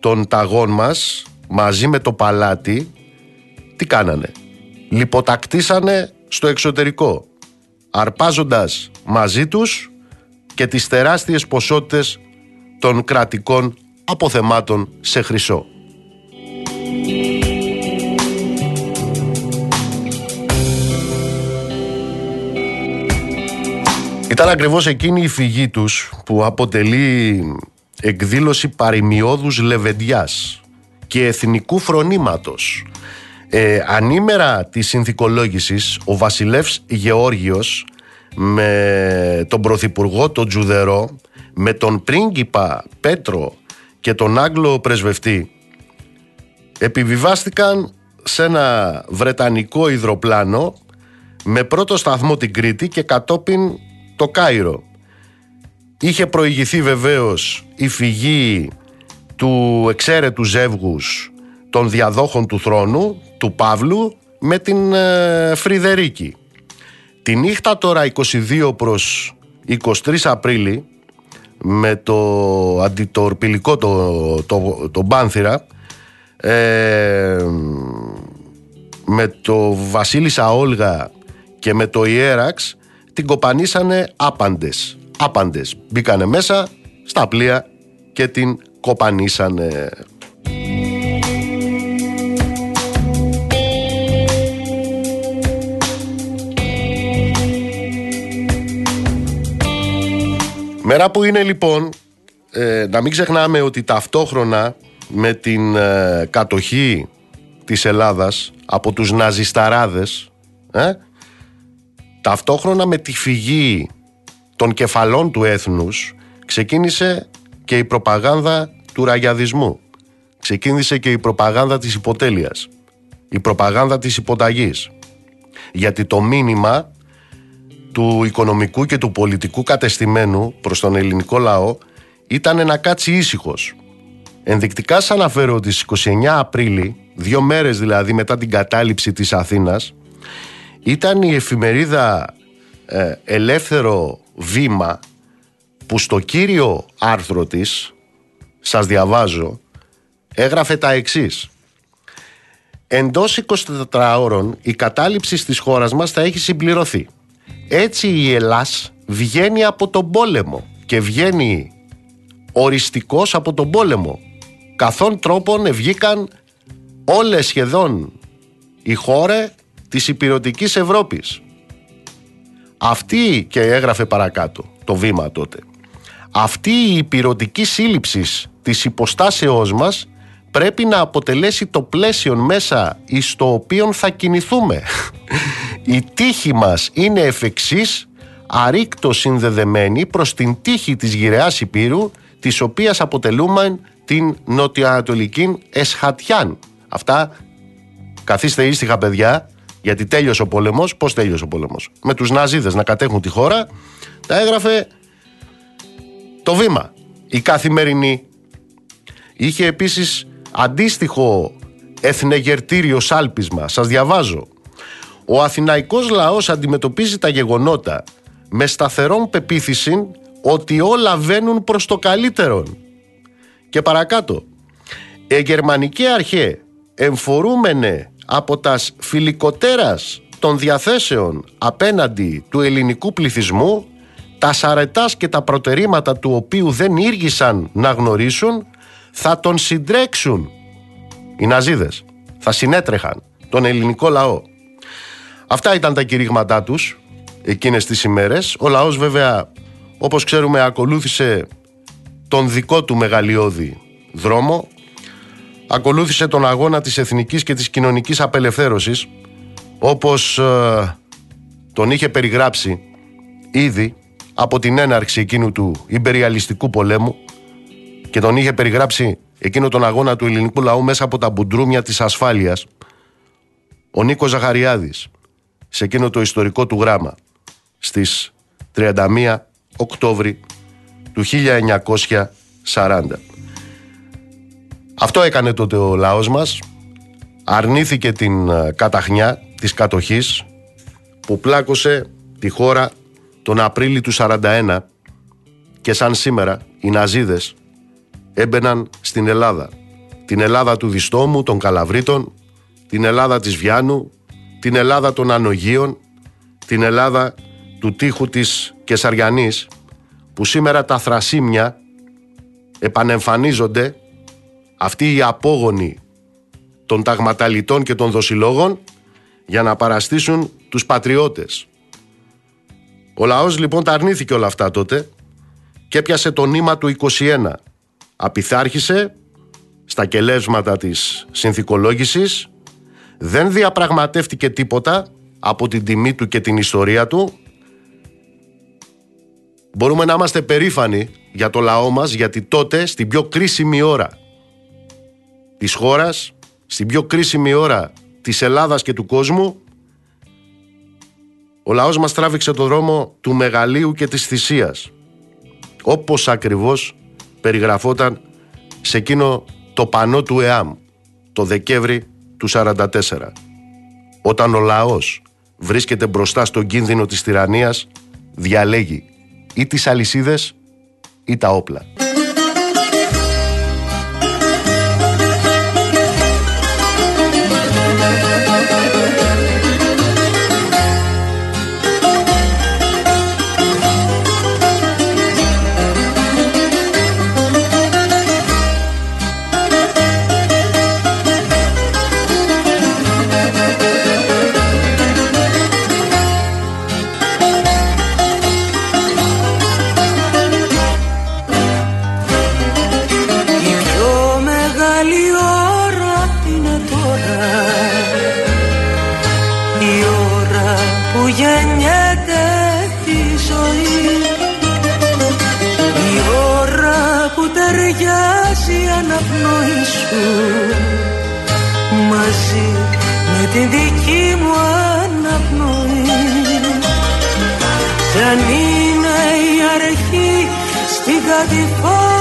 Speaker 1: των ταγών μας μαζί με το παλάτι τι κάνανε; Λιποτακτήσανε στο εξωτερικό αρπάζοντας μαζί τους και τις τεράστιες ποσότητες των κρατικών αποθεμάτων σε χρυσό. Ήταν ακριβώς εκείνη η φυγή τους που αποτελεί εκδήλωση παρημιώδους λεβεντιάς και εθνικού φρονήματος ε, ανήμερα της συνθηκολόγησης, ο βασιλεύς Γεώργιος με τον πρωθυπουργό τον Τζουδερό με τον πρίγκιπα Πέτρο και τον Άγγλο πρεσβευτή επιβιβάστηκαν σε ένα βρετανικό υδροπλάνο με πρώτο σταθμό την Κρήτη και κατόπιν το Κάιρο. Είχε προηγηθεί βεβαίως η φυγή του εξαίρετου ζεύγους των διαδόχων του θρόνου, του Παύλου, με την ε, Φρυδερίκη. Τη νύχτα τώρα 22 προς 23 Απρίλη με το αντιτορπιλικό το, το, το Μπάνθυρα ε, με το Βασίλισσα Όλγα και με το Ιέραξ την κοπανίσανε άπαντες. Άπαντες. Μπήκανε μέσα στα πλοία και την κοπανίσανε. Μέρα που είναι λοιπόν, ε, να μην ξεχνάμε ότι ταυτόχρονα με την ε, κατοχή της Ελλάδας από τους ναζισταράδες, ε, ταυτόχρονα με τη φυγή των κεφαλών του έθνους ξεκίνησε και η προπαγάνδα του ραγιαδισμού. Ξεκίνησε και η προπαγάνδα της υποτέλειας. Η προπαγάνδα της υποταγής. Γιατί το μήνυμα του οικονομικού και του πολιτικού κατεστημένου προς τον ελληνικό λαό ήταν να κάτσει ήσυχος. Ενδεικτικά σας αναφέρω ότι στις 29 Απρίλη, δύο μέρες δηλαδή μετά την κατάληψη της Αθήνας, ήταν η εφημερίδα ε, Ελεύθερο Βήμα που στο κύριο άρθρο της, σας διαβάζω, έγραφε τα εξής. Εντός 24 ώρων η κατάληψη της χώρας μας θα έχει συμπληρωθεί. Έτσι η Ελλάς βγαίνει από τον πόλεμο και βγαίνει οριστικός από τον πόλεμο. Καθόν τρόπον βγήκαν όλες σχεδόν οι χώρες της υπηρετικής Ευρώπης. Αυτή και έγραφε παρακάτω το βήμα τότε. Αυτή η υπηρετική σύλληψης της υποστάσεώς μας πρέπει να αποτελέσει το πλαίσιο μέσα στο οποίο θα κινηθούμε. Η τύχη μας είναι εφ' εξής, αρρήκτο συνδεδεμένη προς την τύχη της γυραιάς Υπήρου, της οποίας αποτελούμε την νοτιοανατολική Εσχατιάν. Αυτά καθίστε ήσυχα παιδιά, γιατί τέλειωσε ο πόλεμος. Πώς τέλειωσε ο πόλεμος; Με τους Ναζίδες να κατέχουν τη χώρα, τα έγραφε το βήμα. Η καθημερινή είχε επίσης αντίστοιχο εθνεγερτήριο σάλπισμα. Σας διαβάζω. Ο αθηναϊκός λαός αντιμετωπίζει τα γεγονότα με σταθερόν πεποίθηση ότι όλα βαίνουν προς το καλύτερο. Και παρακάτω. Η γερμανική αρχέ εμφορούμενε από τας φιλικοτέρας των διαθέσεων απέναντι του ελληνικού πληθυσμού τα σαρετάς και τα προτερήματα του οποίου δεν ήργησαν να γνωρίσουν θα τον συντρέξουν. Οι Ναζίδες θα συνέτρεχαν τον ελληνικό λαό. Αυτά ήταν τα κηρύγματά τους εκείνες τις ημέρες. Ο λαός βέβαια όπως ξέρουμε ακολούθησε τον δικό του μεγαλειώδη δρόμο ακολούθησε τον αγώνα της εθνικής και της κοινωνικής απελευθέρωσης όπως ε, τον είχε περιγράψει ήδη από την έναρξη εκείνου του υπεριαλιστικού πολέμου και τον είχε περιγράψει εκείνο τον αγώνα του ελληνικού λαού μέσα από τα μπουντρούμια της ασφάλειας ο Νίκος Ζαχαριάδης σε εκείνο το ιστορικό του γράμμα στις 31 Οκτώβρη του 1940. Αυτό έκανε τότε ο λαός μας, αρνήθηκε την ε, καταχνιά της κατοχής που πλάκωσε τη χώρα τον Απρίλιο του 41 και σαν σήμερα οι Ναζίδες έμπαιναν στην Ελλάδα. Την Ελλάδα του Διστόμου, των Καλαβρίτων, την Ελλάδα της Βιάνου, την Ελλάδα των Ανογείων, την Ελλάδα του τείχου της Κεσαριανής, που σήμερα τα θρασίμια επανεμφανίζονται αυτοί οι απόγονοι των ταγματαλιτών και των δοσιλόγων για να παραστήσουν τους πατριώτες. Ο λαός λοιπόν τα αρνήθηκε όλα αυτά τότε και έπιασε το νήμα του 21. Απειθάρχησε στα κελεύσματα της συνθηκολόγησης, δεν διαπραγματεύτηκε τίποτα από την τιμή του και την ιστορία του, Μπορούμε να είμαστε περήφανοι για το λαό μας γιατί τότε στην πιο κρίσιμη ώρα της χώρας, στην πιο κρίσιμη ώρα της Ελλάδας και του κόσμου ο λαός μας τράβηξε το δρόμο του μεγαλείου και της θυσίας όπως ακριβώς περιγραφόταν σε εκείνο το πανό του ΕΑΜ το Δεκέμβρη του 1944 όταν ο λαός βρίσκεται μπροστά στον κίνδυνο της τυραννίας διαλέγει ή τις αλυσίδες ή τα όπλα.
Speaker 4: γεννιέται η ζωή. Η ώρα που ταιριάζει η αναπνοή σου μαζί με τη δική μου αναπνοή. Σαν είναι η αρχή στην κατηφόρα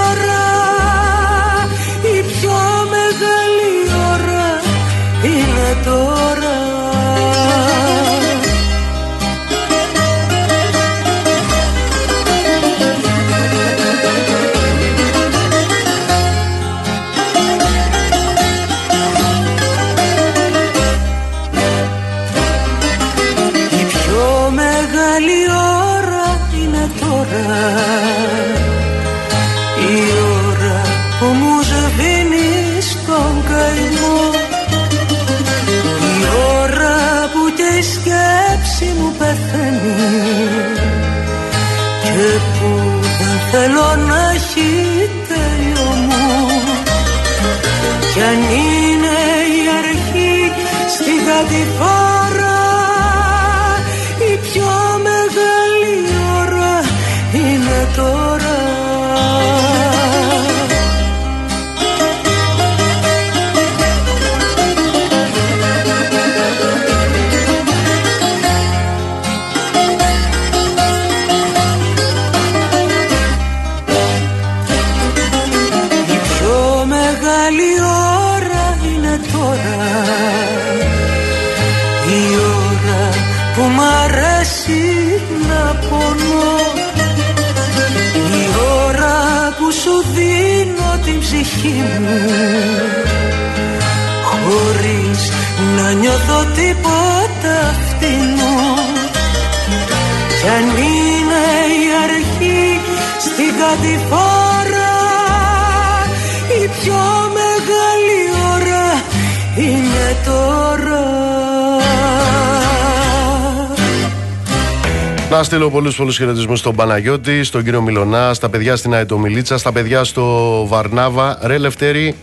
Speaker 1: Να στείλω πολλούς πολλούς χαιρετισμούς στον Παναγιώτη, στον κύριο Μιλονά, στα παιδιά στην Αετομιλίτσα, στα παιδιά στο Βαρνάβα. Ρε Λευτέρη,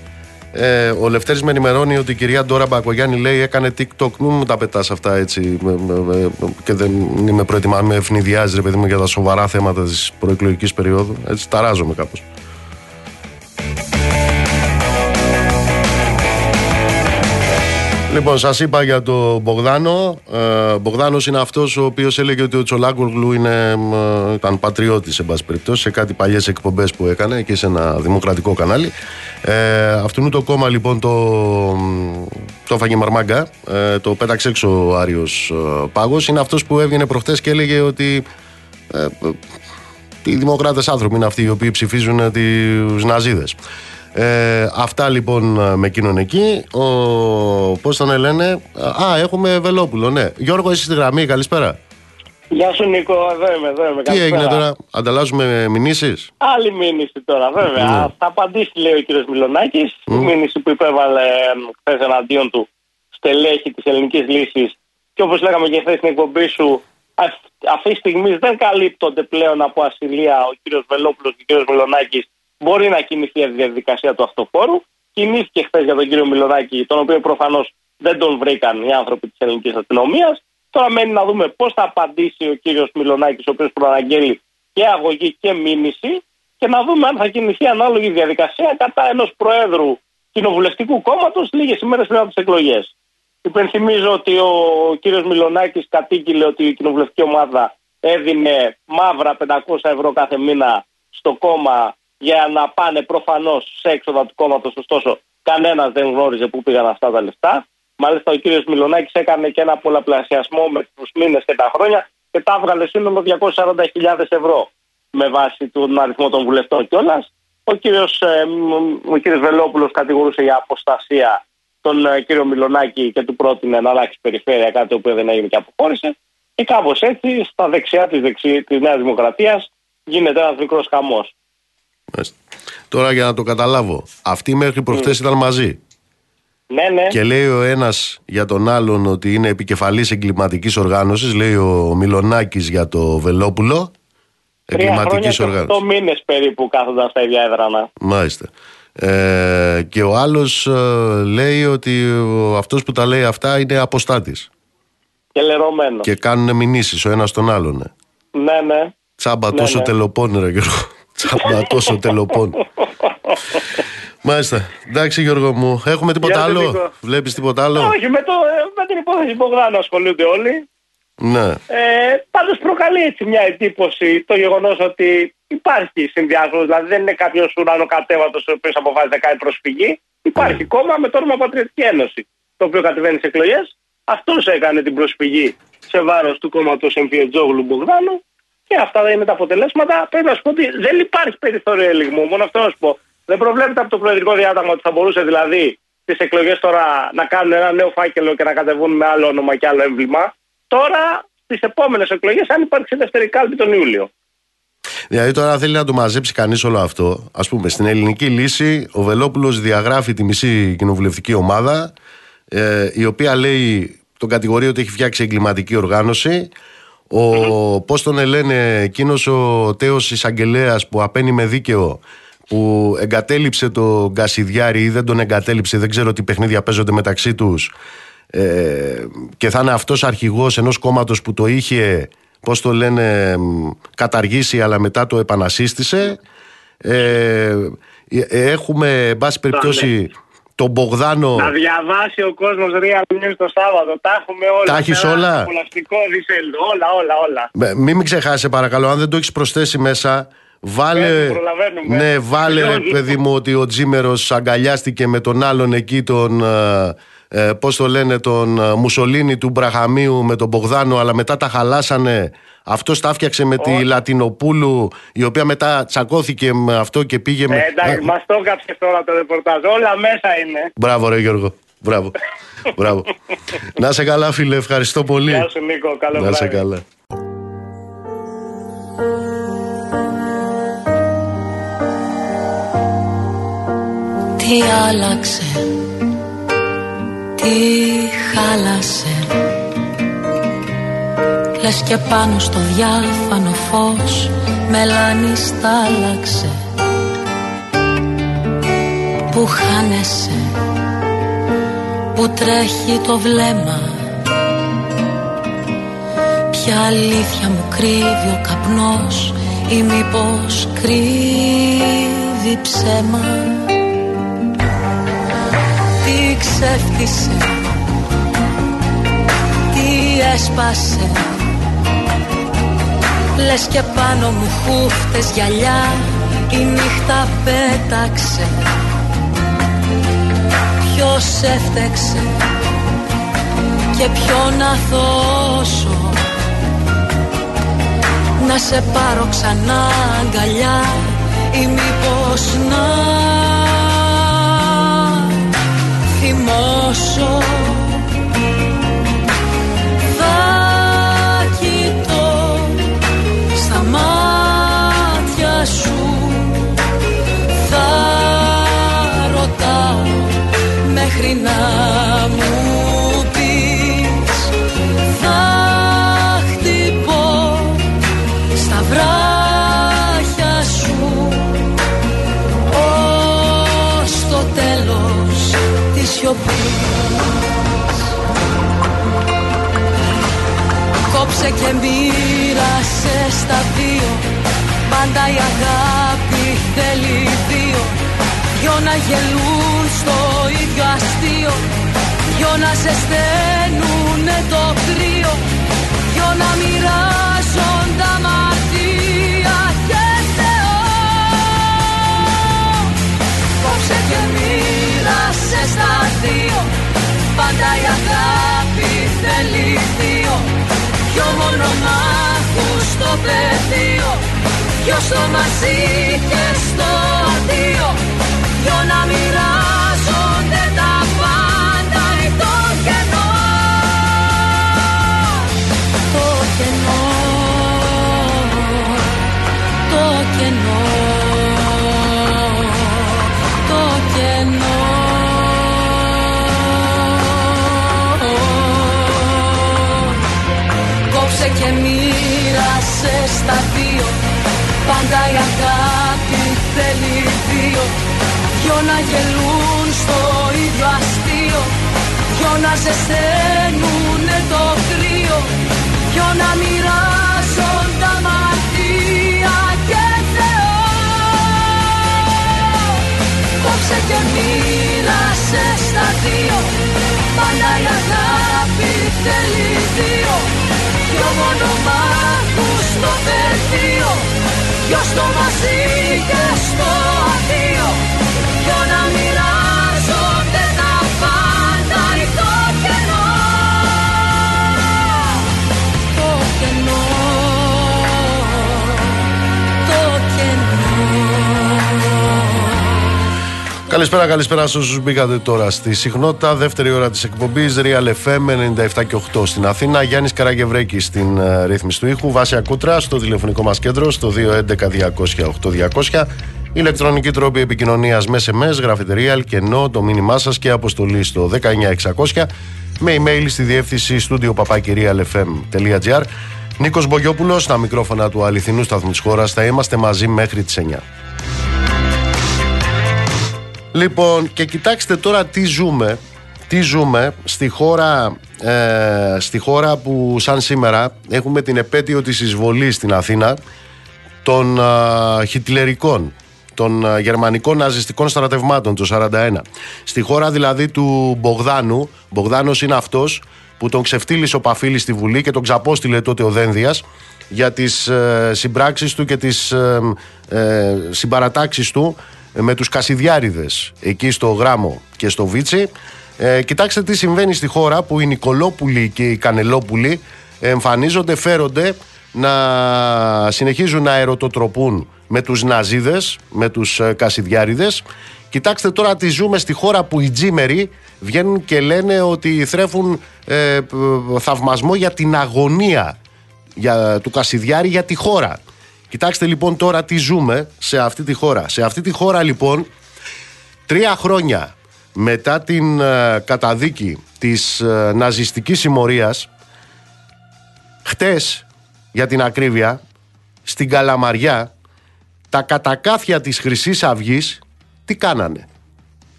Speaker 1: ε, ο Λευτέρης με ενημερώνει ότι η κυρία Ντόρα Μπακογιάννη λέει έκανε TikTok. Μην μου τα πετάς αυτά έτσι και δεν είμαι προετοιμασμένος. Με ευνηδιάζει ρε παιδί μου για τα σοβαρά θέματα της προεκλογικής περίοδου. Έτσι ταράζομαι κάπως. Λοιπόν, σας είπα για τον Μπογδάνο. Ε, Μπογδάνος είναι αυτός ο οποίος έλεγε ότι ο Τσολάκογλου είναι, ε, ήταν πατριώτης, σε πάση περιπτώσει, σε κάτι παλιές εκπομπές που έκανε και σε ένα δημοκρατικό κανάλι. Ε, αυτού το κόμμα λοιπόν το, το φάγε μαρμάγκα, ε, το πέταξε έξω ο Άριος ε, Πάγος. Είναι αυτός που έβγαινε προχθέ και έλεγε ότι. Ε, οι δημοκράτες άνθρωποι είναι αυτοί οι οποίοι ψηφίζουν τους Ναζίδες. Ε, αυτά λοιπόν με εκείνον εκεί. Ο, πώς τον λένε; Α, έχουμε Βελόπουλο, ναι. Γιώργο, είσαι στη γραμμή, καλησπέρα.
Speaker 5: Γεια σου Νίκο, εδώ είμαι, εδώ είμαι.
Speaker 1: Τι έγινε τώρα, ανταλλάσσουμε μηνύσεις;
Speaker 5: Άλλη μήνυση τώρα, βέβαια. Ναι. Θα απαντήσει, λέει ο κύριος Μιλονάκη, mm. η μήνυση που υπέβαλε χθες εναντίον του στελέχη της ελληνικής λύσης. Και όπως λέγαμε και χθες στην εκπομπή σου, αυτή τη στιγμή δεν καλύπτονται πλέον από ασυλία ο κύριος Βελόπουλος και ο κύριος Μιλονάκη μπορεί να κινηθεί η διαδικασία του αυτοφόρου. Κινήθηκε χθες για τον κύριο Μιλονάκη, τον οποίο προφανώς δεν τον βρήκαν οι άνθρωποι της ελληνικής αστυνομίας. Τώρα μένει να δούμε πώς θα απαντήσει ο κύριος Μιλονάκη, ο οποίος προαναγγέλει και αγωγή και μήνυση και να δούμε αν θα κινηθεί ανάλογη διαδικασία κατά ενός Προέδρου Κοινοβουλευτικού Κόμματος λίγες ημέρες πριν από τις εκλογές. Υπενθυμίζω ότι ο κύριος Μιλονάκη κατήγγειλε ότι η κοινοβουλευτική ομάδα έδινε μαύρα 500 ευρώ κάθε μήνα στο κόμμα για να πάνε προφανώς σε έξοδα του κόμματος. Ωστόσο, κανένας δεν γνώριζε πού πήγαν αυτά τα λεφτά. Μάλιστα, ο κύριος Μιλονάκη έκανε και ένα πολλαπλασιασμό με τους μήνες και τα χρόνια και τα έβγαλε σύνολο 240.000 ευρώ με βάση τον αριθμό των βουλευτών κιόλας. Ο κύριος ε, ο κύριος Βελόπουλος κατηγορούσε για αποστασία τον ε, κύριο Μιλονάκη και του πρότεινε να αλλάξει περιφέρεια, κάτι το οποίο δεν έγινε και αποχώρησε. Και κάπως έτσι, στα δεξιά της δεξι... της Νέας Δημοκρατίας, γίνεται ένας μικρός χαμός.
Speaker 1: Τώρα για να το καταλάβω, αυτοί μέχρι προχθές ήταν μαζί.
Speaker 5: Ναι, ναι.
Speaker 1: Και λέει ο ένας για τον άλλον ότι είναι επικεφαλής εγκληματικής οργάνωσης, λέει ο Μιλονάκης για το Βελόπουλο.
Speaker 5: Εγκληματικής οργάνωσης. Το μήνες περίπου κάθονταν στα ίδια έδρανα.
Speaker 1: Μάλιστα. Ε, και ο άλλος ε, λέει ότι αυτός που τα λέει αυτά είναι αποστάτης.
Speaker 5: Και λερωμένος.
Speaker 1: Και κάνουν μηνύσεις ο ένας τον άλλον.
Speaker 5: Ναι, ναι.
Speaker 1: Τσάμπα ναι, τόσο ναι. τελοπών, ρε Γιώργο. Τσάμπα τόσο τελοπών. Μάλιστα. Εντάξει, Γιώργο μου. Έχουμε τίποτα άλλο; Βλέπεις τίποτα άλλο;
Speaker 5: Όχι, με, το, με την υπόθεση Μπογδάνου ασχολούνται όλοι.
Speaker 1: Ναι.
Speaker 5: Ε, Πάντως προκαλεί έτσι μια εντύπωση το γεγονός ότι υπάρχει συνδυασμό. Δηλαδή δεν είναι κάποιος ουρανοκατέβατο ο οποίος αποφάσισε να κάνει προσφυγή. Υπάρχει mm. κόμμα με το όνομα Πατριωτική Ένωση. Το οποίο κατεβαίνει σε εκλογές. Αυτός έκανε την προσφυγή σε βάρος του κόμματος Εμφιετζόγλου Μπογδάνου. Και αυτά είναι τα αποτελέσματα. Πρέπει να σου πω ότι δεν υπάρχει περιθώριο ελιγμού. Μόνο αυτό να σου πω. Δεν προβλέπεται από το προεδρικό διάταγμα ότι θα μπορούσε δηλαδή τις εκλογές τώρα να κάνουν ένα νέο φάκελο και να κατεβούν με άλλο όνομα και άλλο έμβλημα. Τώρα στις επόμενες εκλογές, αν υπάρξει δεύτερη κάλπη τον Ιούλιο.
Speaker 1: Δηλαδή τώρα θέλει να το μαζέψει κανείς όλο αυτό. Α πούμε, στην ελληνική λύση, ο Βελόπουλος διαγράφει τη μισή κοινοβουλευτική ομάδα, ε, η οποία λέει, τον κατηγορεί ότι έχει φτιάξει εγκληματική οργάνωση. Ο, mm Πώς τον λένε, εκείνος ο τέος εισαγγελέας που απένει με δίκαιο, που εγκατέλειψε τον Κασιδιάρη ή δεν τον εγκατέλειψε, δεν ξέρω τι παιχνίδια παίζονται μεταξύ τους. Ε, και θα είναι αυτός αρχηγός ενός κόμματος που το είχε πώς το λένε καταργήσει αλλά μετά το επανασύστησε ε, έχουμε εν πάση περιπτώσει ναι. Τον Μπογδάνο.
Speaker 5: Να διαβάσει ο κόσμος Real News το Σάββατο. Τα έχουμε όλα.
Speaker 1: Τα έχεις όλα; όλα
Speaker 5: όλα όλα.
Speaker 1: Μην μην ξεχάσει παρακαλώ. Αν δεν το έχεις προσθέσει μέσα Βάλε, ναι, βάλε παιδί μου ότι ο Τζίμερος αγκαλιάστηκε με τον άλλον εκεί τον ε, ε, πώς το λένε, τον ε, Μουσολίνη του Μπραχαμίου με τον Μπογδάνο, αλλά μετά τα χαλάσανε. Αυτός τα έφτιαξε με τη Λατινοπούλου, η οποία μετά τσακώθηκε με αυτό και πήγε με.
Speaker 5: Ε, εντάξει, μας το έκαψε τώρα το ρεπορτάζ. Όλα μέσα είναι.
Speaker 1: Μπράβο, ρε Γιώργο. Μπράβο. Μπράβο. Να σε καλά, φίλε. Ευχαριστώ πολύ.
Speaker 5: Γεια σου, Νίκο. Καλό
Speaker 1: Να σε καλά.
Speaker 4: Τι άλλαξε; Τι χάλασε. Λες και πάνω στο διάφανο φως μελάνι στάλαξε Που χάνεσαι Που τρέχει το βλέμμα. Ποια αλήθεια μου κρύβει ο καπνός Ή μήπως κρύβει ψέμα ξέφτισε Τι έσπασε. Λες και πάνω μου χούφτες γυαλιά Η νύχτα πέταξε. Ποιος έφτεξε Και ποιον να θώσω Να σε πάρω ξανά αγκαλιά Ή μήπως να θυμώσω Θα κοιτώ στα μάτια σου. Θα ρωτάω μέχρι να μου σιωπής Κόψε και μοίρασες στα δύο. Πάντα η αγάπη θέλει δύο. Δυο να γελούν στο ίδιο αστείο. Δυο να ζεσταίνουνε το κρύο. Δυο να μοιράζουν μοίρασε στα δύο. Πάντα η αγάπη θέλει δύο. Δυο μονομάχους στο πεδίο. Δυο στο μαζί και στο αντίο Δυο να μοιράζονται Κόψε και μοίρασε στα δύο. Πάντα η αγάπη θέλει δύο. Δυο να γελούν στο ίδιο αστείο. Δυο να ζεσταίνουνε το κρύο. Δυο να μοιράζουν τα μαρτία και Θεό. Κόψε και μοίρασε στα δύο. Πάντα η αγάπη θέλει δύο Δυο μονομάχους στο πεδίο. Δυο στο μαζί και στο αντίο Δυο να μοιράζονται
Speaker 1: Καλησπέρα, καλησπέρα σε όσους μπήκατε τώρα στη συχνότητα. Δεύτερη ώρα της εκπομπής Real FM 97 και 8 στην Αθήνα. Γιάννης Καραγευρέκη στην uh, ρύθμιση του ήχου. Βάσια Κούτρα στο τηλεφωνικό μας κέντρο στο 211-200-8200. Ηλεκτρονική τρόπη επικοινωνίας με SMS, γράφετε Real και ενώ το μήνυμά σας και αποστολή στο 19600 με email στη διεύθυνση studio papakirialfm.gr. Νίκος Μπογιόπουλος, στα μικρόφωνα του αληθινού σταθμού της χώρας. Θα είμαστε μαζί μέχρι τις 9. Λοιπόν, και κοιτάξτε τώρα τι ζούμε. Τι ζούμε στη χώρα, ε, στη χώρα που σαν σήμερα έχουμε την επέτειο της εισβολής στην Αθήνα των ε, χιτλερικών, των ε, γερμανικών ναζιστικών στρατευμάτων το 1941. Στη χώρα δηλαδή του Μπογδάνου, Μπογδάνος είναι αυτός που τον ξεφτύλισε ο Παφίλης στη Βουλή και τον ξαπόστειλε τότε ο Δένδιας για τις ε, συμπράξεις του και τις ε, ε, συμπαρατάξεις του με τους Κασιδιάριδες εκεί στο Γράμμο και στο Βίτσι. Ε, κοιτάξτε τι συμβαίνει στη χώρα που οι Νικολόπουλοι και οι Κανελόπουλοι εμφανίζονται, φέρονται να συνεχίζουν να ερωτοτροπούν με τους Ναζίδες, με τους ε, Κασιδιάριδες. Κοιτάξτε τώρα τι ζούμε στη χώρα που οι τζίμεροι βγαίνουν και λένε ότι θρέφουν ε, θαυμασμό για την αγωνία για, του Κασιδιάρη για τη χώρα. Κοιτάξτε λοιπόν τώρα τι ζούμε σε αυτή τη χώρα. Σε αυτή τη χώρα λοιπόν τρία χρόνια μετά την ε, καταδίκη της ε, ναζιστικής συμμορίας χτες για την ακρίβεια στην Καλαμαριά τα κατακάθια της χρυσής αυγής τι κάνανε;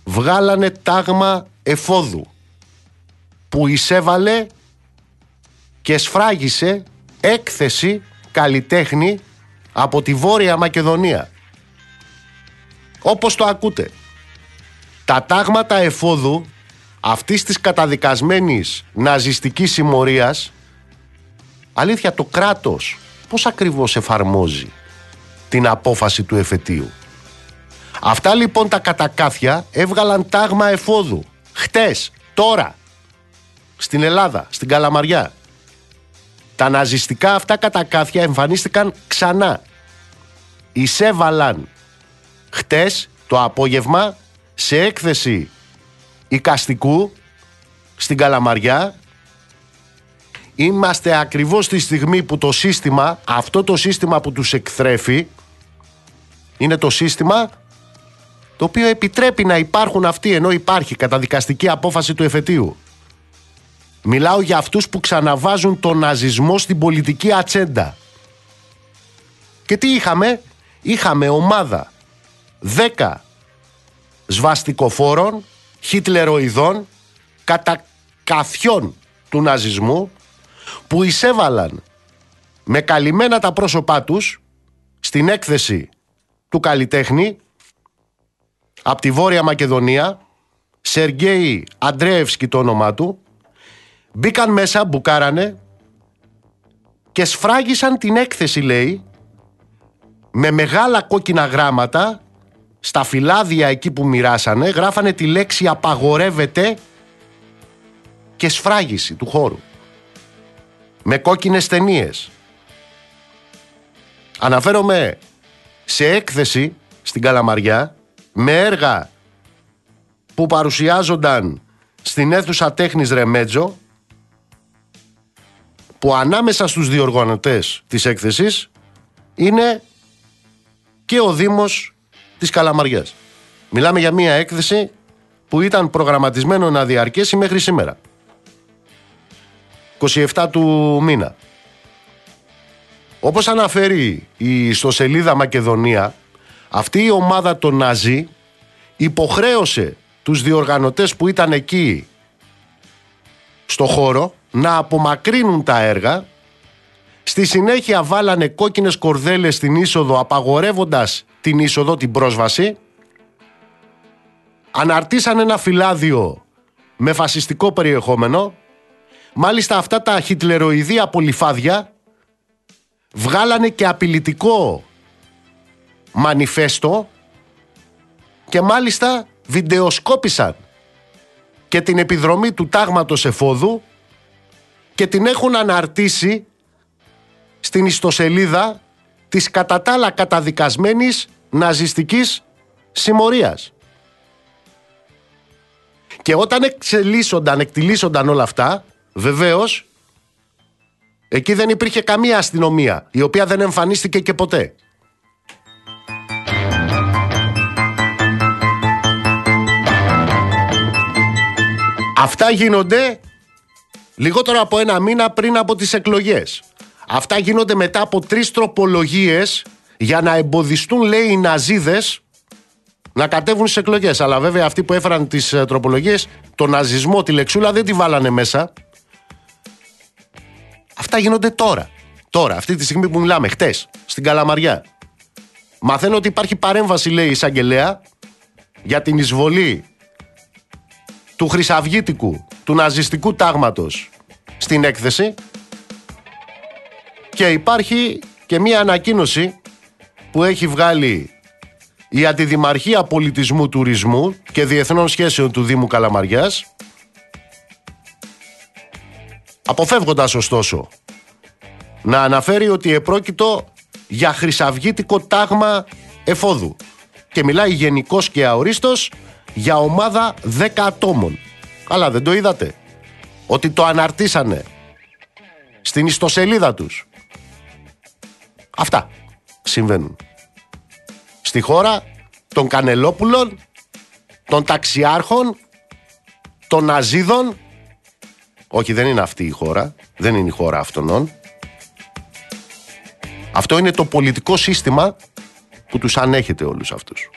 Speaker 1: Βγάλανε τάγμα εφόδου που εισέβαλε και σφράγισε έκθεση καλλιτέχνη από τη Βόρεια Μακεδονία. Όπως το ακούτε. Τα τάγματα εφόδου αυτής της καταδικασμένης ναζιστικής συμμορίας αλήθεια το κράτος πώς ακριβώς εφαρμόζει την απόφαση του εφετείου. Αυτά λοιπόν τα κατακάθια έβγαλαν τάγμα εφόδου χτες, τώρα, στην Ελλάδα, στην Καλαμαριά. Τα ναζιστικά αυτά κατακάθια εμφανίστηκαν ξανά. Εισέβαλαν χτες το απόγευμα σε έκθεση οικαστικού στην Καλαμαριά. Είμαστε ακριβώς στη στιγμή που το σύστημα, αυτό το σύστημα που τους εκθρέφει, είναι το σύστημα το οποίο επιτρέπει να υπάρχουν αυτοί ενώ υπάρχει καταδικαστική απόφαση του εφετείου. Μιλάω για αυτούς που ξαναβάζουν τον ναζισμό στην πολιτική ατσέντα. Και τι είχαμε; Είχαμε ομάδα 10 σβαστικοφόρων, χιτλεροειδών, κατά καθιών του ναζισμού, που εισέβαλαν με καλυμμένα τα πρόσωπά τους στην έκθεση του καλλιτέχνη από τη Βόρεια Μακεδονία Σεργέη Αντρέευσκη το όνομά του μπήκαν μέσα, μπουκάρανε και σφράγισαν την έκθεση λέει με μεγάλα κόκκινα γράμματα στα φυλάδια εκεί που μοιράσανε γράφανε τη λέξη απαγορεύεται και σφράγιση του χώρου με κόκκινες ταινίες. Αναφέρομαι σε έκθεση στην Καλαμαριά με έργα που παρουσιάζονταν στην αίθουσα τέχνης Ρεμέτζο που ανάμεσα στους διοργανωτές της έκθεσης είναι και ο Δήμος της Καλαμαριάς. Μιλάμε για μια έκθεση που ήταν προγραμματισμένο να διαρκέσει μέχρι σήμερα. 27 του μήνα. Όπως αναφέρει η ιστοσελίδα Μακεδονία, αυτή η ομάδα των Ναζί υποχρέωσε τους διοργανωτές που ήταν εκεί στο χώρο να απομακρύνουν τα έργα. Στη συνέχεια βάλανε κόκκινες κορδέλες στην είσοδο απαγορεύοντας την είσοδο, την πρόσβαση. Αναρτήσαν ένα φυλάδιο με φασιστικό περιεχόμενο. Μάλιστα αυτά τα χιτλεροειδή απολυφάδια βγάλανε και απειλητικό μανιφέστο και μάλιστα βιντεοσκόπησαν και την επιδρομή του τάγματος εφόδου και την έχουν αναρτήσει στην ιστοσελίδα της κατά τα άλλα καταδικασμένης ναζιστικής συμμορίας. Και όταν εξελίσσονταν, εκτιλήσονταν όλα αυτά, βεβαίως, εκεί δεν υπήρχε καμία αστυνομία, η οποία δεν εμφανίστηκε και ποτέ. Αυτά γίνονται λιγότερο από ένα μήνα πριν από τις εκλογές. Αυτά γίνονται μετά από τρεις τροπολογίες για να εμποδιστούν λέει οι Ναζίδες να κατέβουν στις εκλογές. Αλλά βέβαια αυτοί που έφεραν τις ε, τροπολογίες, το ναζισμό, τη λεξούλα δεν τη βάλανε μέσα. Αυτά γίνονται τώρα. Τώρα, αυτή τη στιγμή που μιλάμε, χτες, στην Καλαμαριά. Μαθαίνω ότι υπάρχει παρέμβαση, λέει η εισαγγελέα, για την εισβολή του χρυσαυγήτικου, του ναζιστικού τάγματος στην έκθεση και υπάρχει και μία ανακοίνωση που έχει βγάλει η Αντιδημαρχία Πολιτισμού Τουρισμού και Διεθνών Σχέσεων του Δήμου Καλαμαριάς αποφεύγοντας ωστόσο να αναφέρει ότι επρόκειτο για χρυσαυγήτικο τάγμα εφόδου και μιλάει γενικός και αορίστος για ομάδα 10 ατόμων. Αλλά δεν το είδατε. Ότι το αναρτήσανε στην ιστοσελίδα τους. Αυτά συμβαίνουν. Στη χώρα των Κανελόπουλων, των ταξιάρχων, των Ναζίδων. Όχι, δεν είναι αυτή η χώρα. Δεν είναι η χώρα αυτών. Αυτό είναι το πολιτικό σύστημα που τους ανέχεται όλους αυτούς.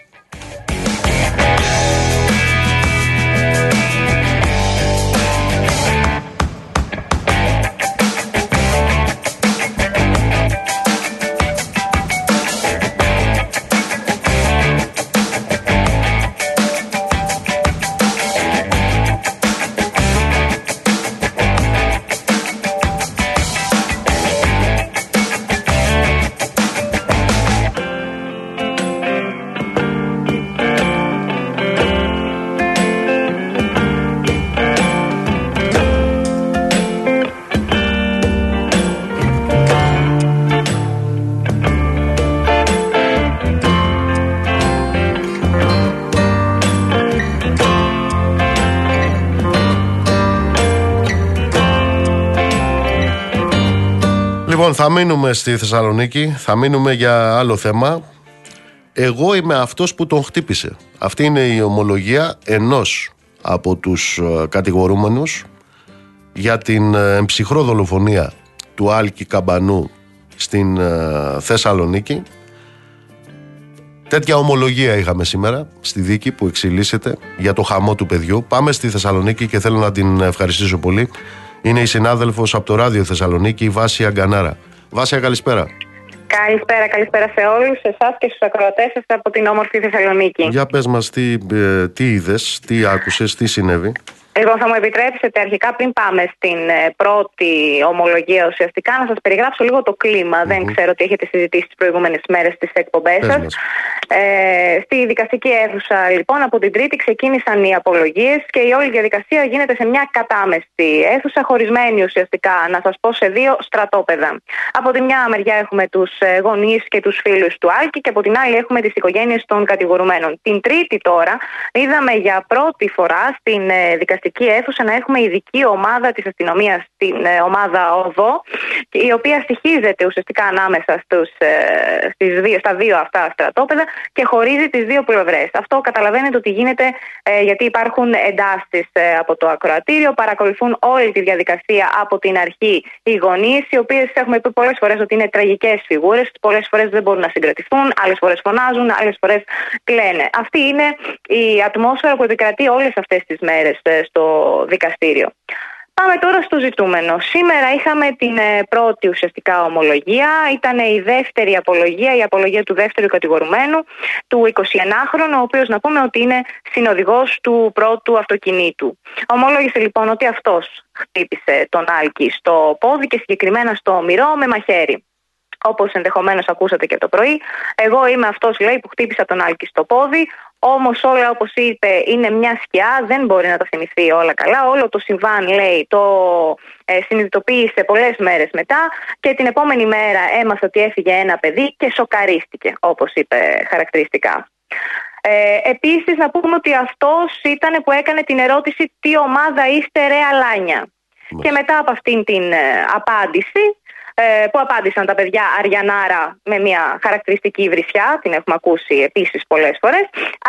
Speaker 1: Λοιπόν, θα μείνουμε στη Θεσσαλονίκη, θα μείνουμε για άλλο θέμα. Εγώ είμαι αυτός που τον χτύπησε. Αυτή είναι η ομολογία ενός από τους ε, κατηγορούμενους για την ε, ψυχρό δολοφονία του Άλκη Καμπανού στην ε, Θεσσαλονίκη. Τέτοια ομολογία είχαμε σήμερα στη δίκη που εξελίσσεται για το χαμό του παιδιού. Πάμε στη Θεσσαλονίκη και θέλω να την ευχαριστήσω πολύ Είναι η συνάδελφος από το ράδιο Θεσσαλονίκη, η Βάσια Γκανάρα. Βάσια, καλησπέρα.
Speaker 6: Καλησπέρα, καλησπέρα σε όλους, εσάς και στους ακροατές σας από την όμορφη Θεσσαλονίκη.
Speaker 1: Για πες μας τι, ε, τι είδες, τι άκουσες, τι συνέβη.
Speaker 6: Λοιπόν, θα μου επιτρέψετε αρχικά πριν πάμε στην ε, πρώτη ομολογία ουσιαστικά να σας περιγράψω λίγο το κλιμα Δεν ξέρω τι έχετε συζητήσει τις προηγούμενες μέρες στις εκπομπές σας. Ε, στη δικαστική αίθουσα λοιπόν από την Τρίτη ξεκίνησαν οι απολογίες και η όλη διαδικασία γίνεται σε μια κατάμεστη αίθουσα χωρισμένη ουσιαστικά να σας πω σε δύο στρατόπεδα. Από τη μια μεριά έχουμε τους ε, γονείς και τους φίλους του Άλκη και από την άλλη έχουμε τις οικογένειες των κατηγορουμένων. Την Τρίτη τώρα είδαμε για πρώτη φορά στην ε, δικαστική δικαστική αίθουσα να έχουμε ειδική ομάδα της αστυνομίας, την ε, ομάδα ΟΔΟ, η οποία στοιχίζεται ουσιαστικά ανάμεσα στους, ε, στις δύο, στα δύο αυτά στρατόπεδα και χωρίζει τις δύο πλευρές. Αυτό καταλαβαίνετε ότι γίνεται ε, γιατί υπάρχουν εντάσεις από το ακροατήριο, παρακολουθούν όλη τη διαδικασία από την αρχή οι γονείς, οι οποίες έχουμε πει πολλές φορές ότι είναι τραγικές φιγούρες, πολλές φορές δεν μπορούν να συγκρατηθούν, άλλες φορές φωνάζουν, άλλες φορές κλαίνε. Αυτή είναι η ατμόσφαιρα που επικρατεί όλες αυτές τις μέρες στο δικαστήριο. Πάμε τώρα στο ζητούμενο. Σήμερα είχαμε την ε, πρώτη ουσιαστικά ομολογία. Ήταν η δεύτερη απολογία, η απολογία του δεύτερου κατηγορουμένου, του 21χρονου, ο οποίος να πούμε ότι είναι συνοδηγός του πρώτου αυτοκινήτου. Ομολόγησε λοιπόν ότι αυτός χτύπησε τον Άλκη στο πόδι και συγκεκριμένα στο μυρό με μαχαίρι. Όπως ενδεχομένως ακούσατε και το πρωί, εγώ είμαι αυτός λέει που χτύπησα τον Άλκη στο πόδι. Όμως όλα, όπως είπε, είναι μια σκιά, δεν μπορεί να τα θυμηθεί όλα καλά. Όλο το συμβάν, λέει, το ε, συνειδητοποίησε πολλές μέρες μετά και την επόμενη μέρα έμαθε ότι έφυγε ένα παιδί και σοκαρίστηκε, όπως είπε χαρακτηριστικά. Ε, επίσης να πούμε ότι αυτός ήταν που έκανε την ερώτηση τι ομάδα είστε ρε αλάνια; Και μετά από αυτήν την ε, απάντηση ε, που απάντησαν τα παιδιά Αριανάρα με μια χαρακτηριστική βρισιά, την έχουμε ακούσει επίσης πολλές φορές.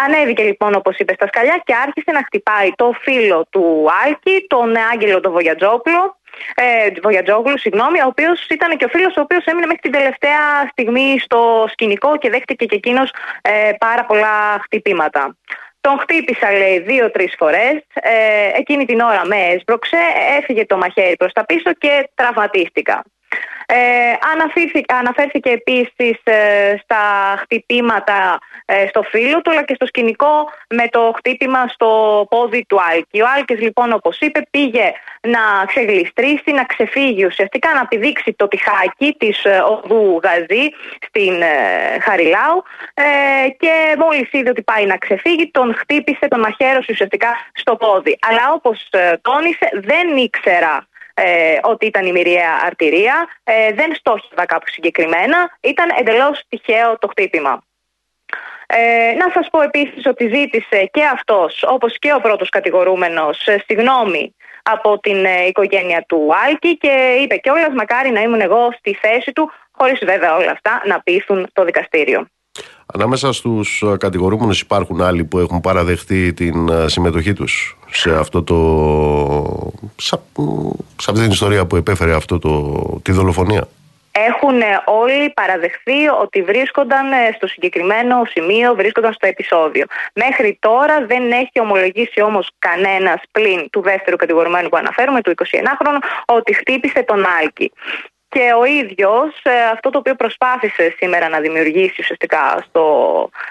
Speaker 6: Ανέβηκε λοιπόν, όπως είπε, στα σκαλιά και άρχισε να χτυπάει το φίλο του Άλκη, τον Άγγελο τον Βογιατζόπουλο, ε, Βογιατζόγλου, συγγνώμη, ο οποίος ήταν και ο φίλος ο οποίος έμεινε μέχρι την τελευταία στιγμή στο σκηνικό και δέχτηκε και εκείνος ε, πάρα πολλά χτυπήματα. Τον χτύπησα, λέει, δύο-τρεις φορές. Ε, εκείνη την ώρα με έσπρωξε, έφυγε το μαχαίρι προς τα πίσω και τραυματίστηκα. Ε, αναφέρθηκε επίσης ε, στα χτυπήματα ε, στο φίλο του αλλά και στο σκηνικό με το χτύπημα στο πόδι του Άλκη. Ο Άλκης λοιπόν όπως είπε πήγε να ξεγλιστρήσει, να ξεφύγει ουσιαστικά να πηδήξει το τυχάκι της ε, οδού Γαζή στην ε, Χαριλάου και μόλις είδε ότι πάει να ξεφύγει τον χτύπησε, τον μαχαίρωσε ουσιαστικά στο πόδι. Αλλά όπως τόνισε δεν ήξερα ε, ότι ήταν η μοιραία αρτηρία, ε, δεν στόχευα κάπου συγκεκριμένα, ήταν εντελώς τυχαίο το χτύπημα. Ε, να σας πω επίσης ότι ζήτησε και αυτός, όπως και ο πρώτος κατηγορούμενος, ε, συγγνώμη από την ε, οικογένεια του Άλκη και είπε κιόλας μακάρι να ήμουν εγώ στη θέση του, χωρίς βέβαια όλα αυτά να πείθουν το δικαστήριο.
Speaker 1: Ανάμεσα στους ε, κατηγορούμενους υπάρχουν άλλοι που έχουν παραδεχτεί την ε, συμμετοχή τους σε αυτό το... σε, αυτή την ιστορία που επέφερε αυτό το, τη δολοφονία.
Speaker 6: Έχουν όλοι παραδεχθεί ότι βρίσκονταν ε, στο συγκεκριμένο σημείο, βρίσκονταν στο επεισόδιο. Μέχρι τώρα δεν έχει ομολογήσει όμως κανένας πλην του δεύτερου κατηγορημένου που αναφέρουμε, του 21χρονου, ότι χτύπησε τον Άλκη. Και ο ίδιος, ε, αυτό το οποίο προσπάθησε σήμερα να δημιουργήσει ουσιαστικά στο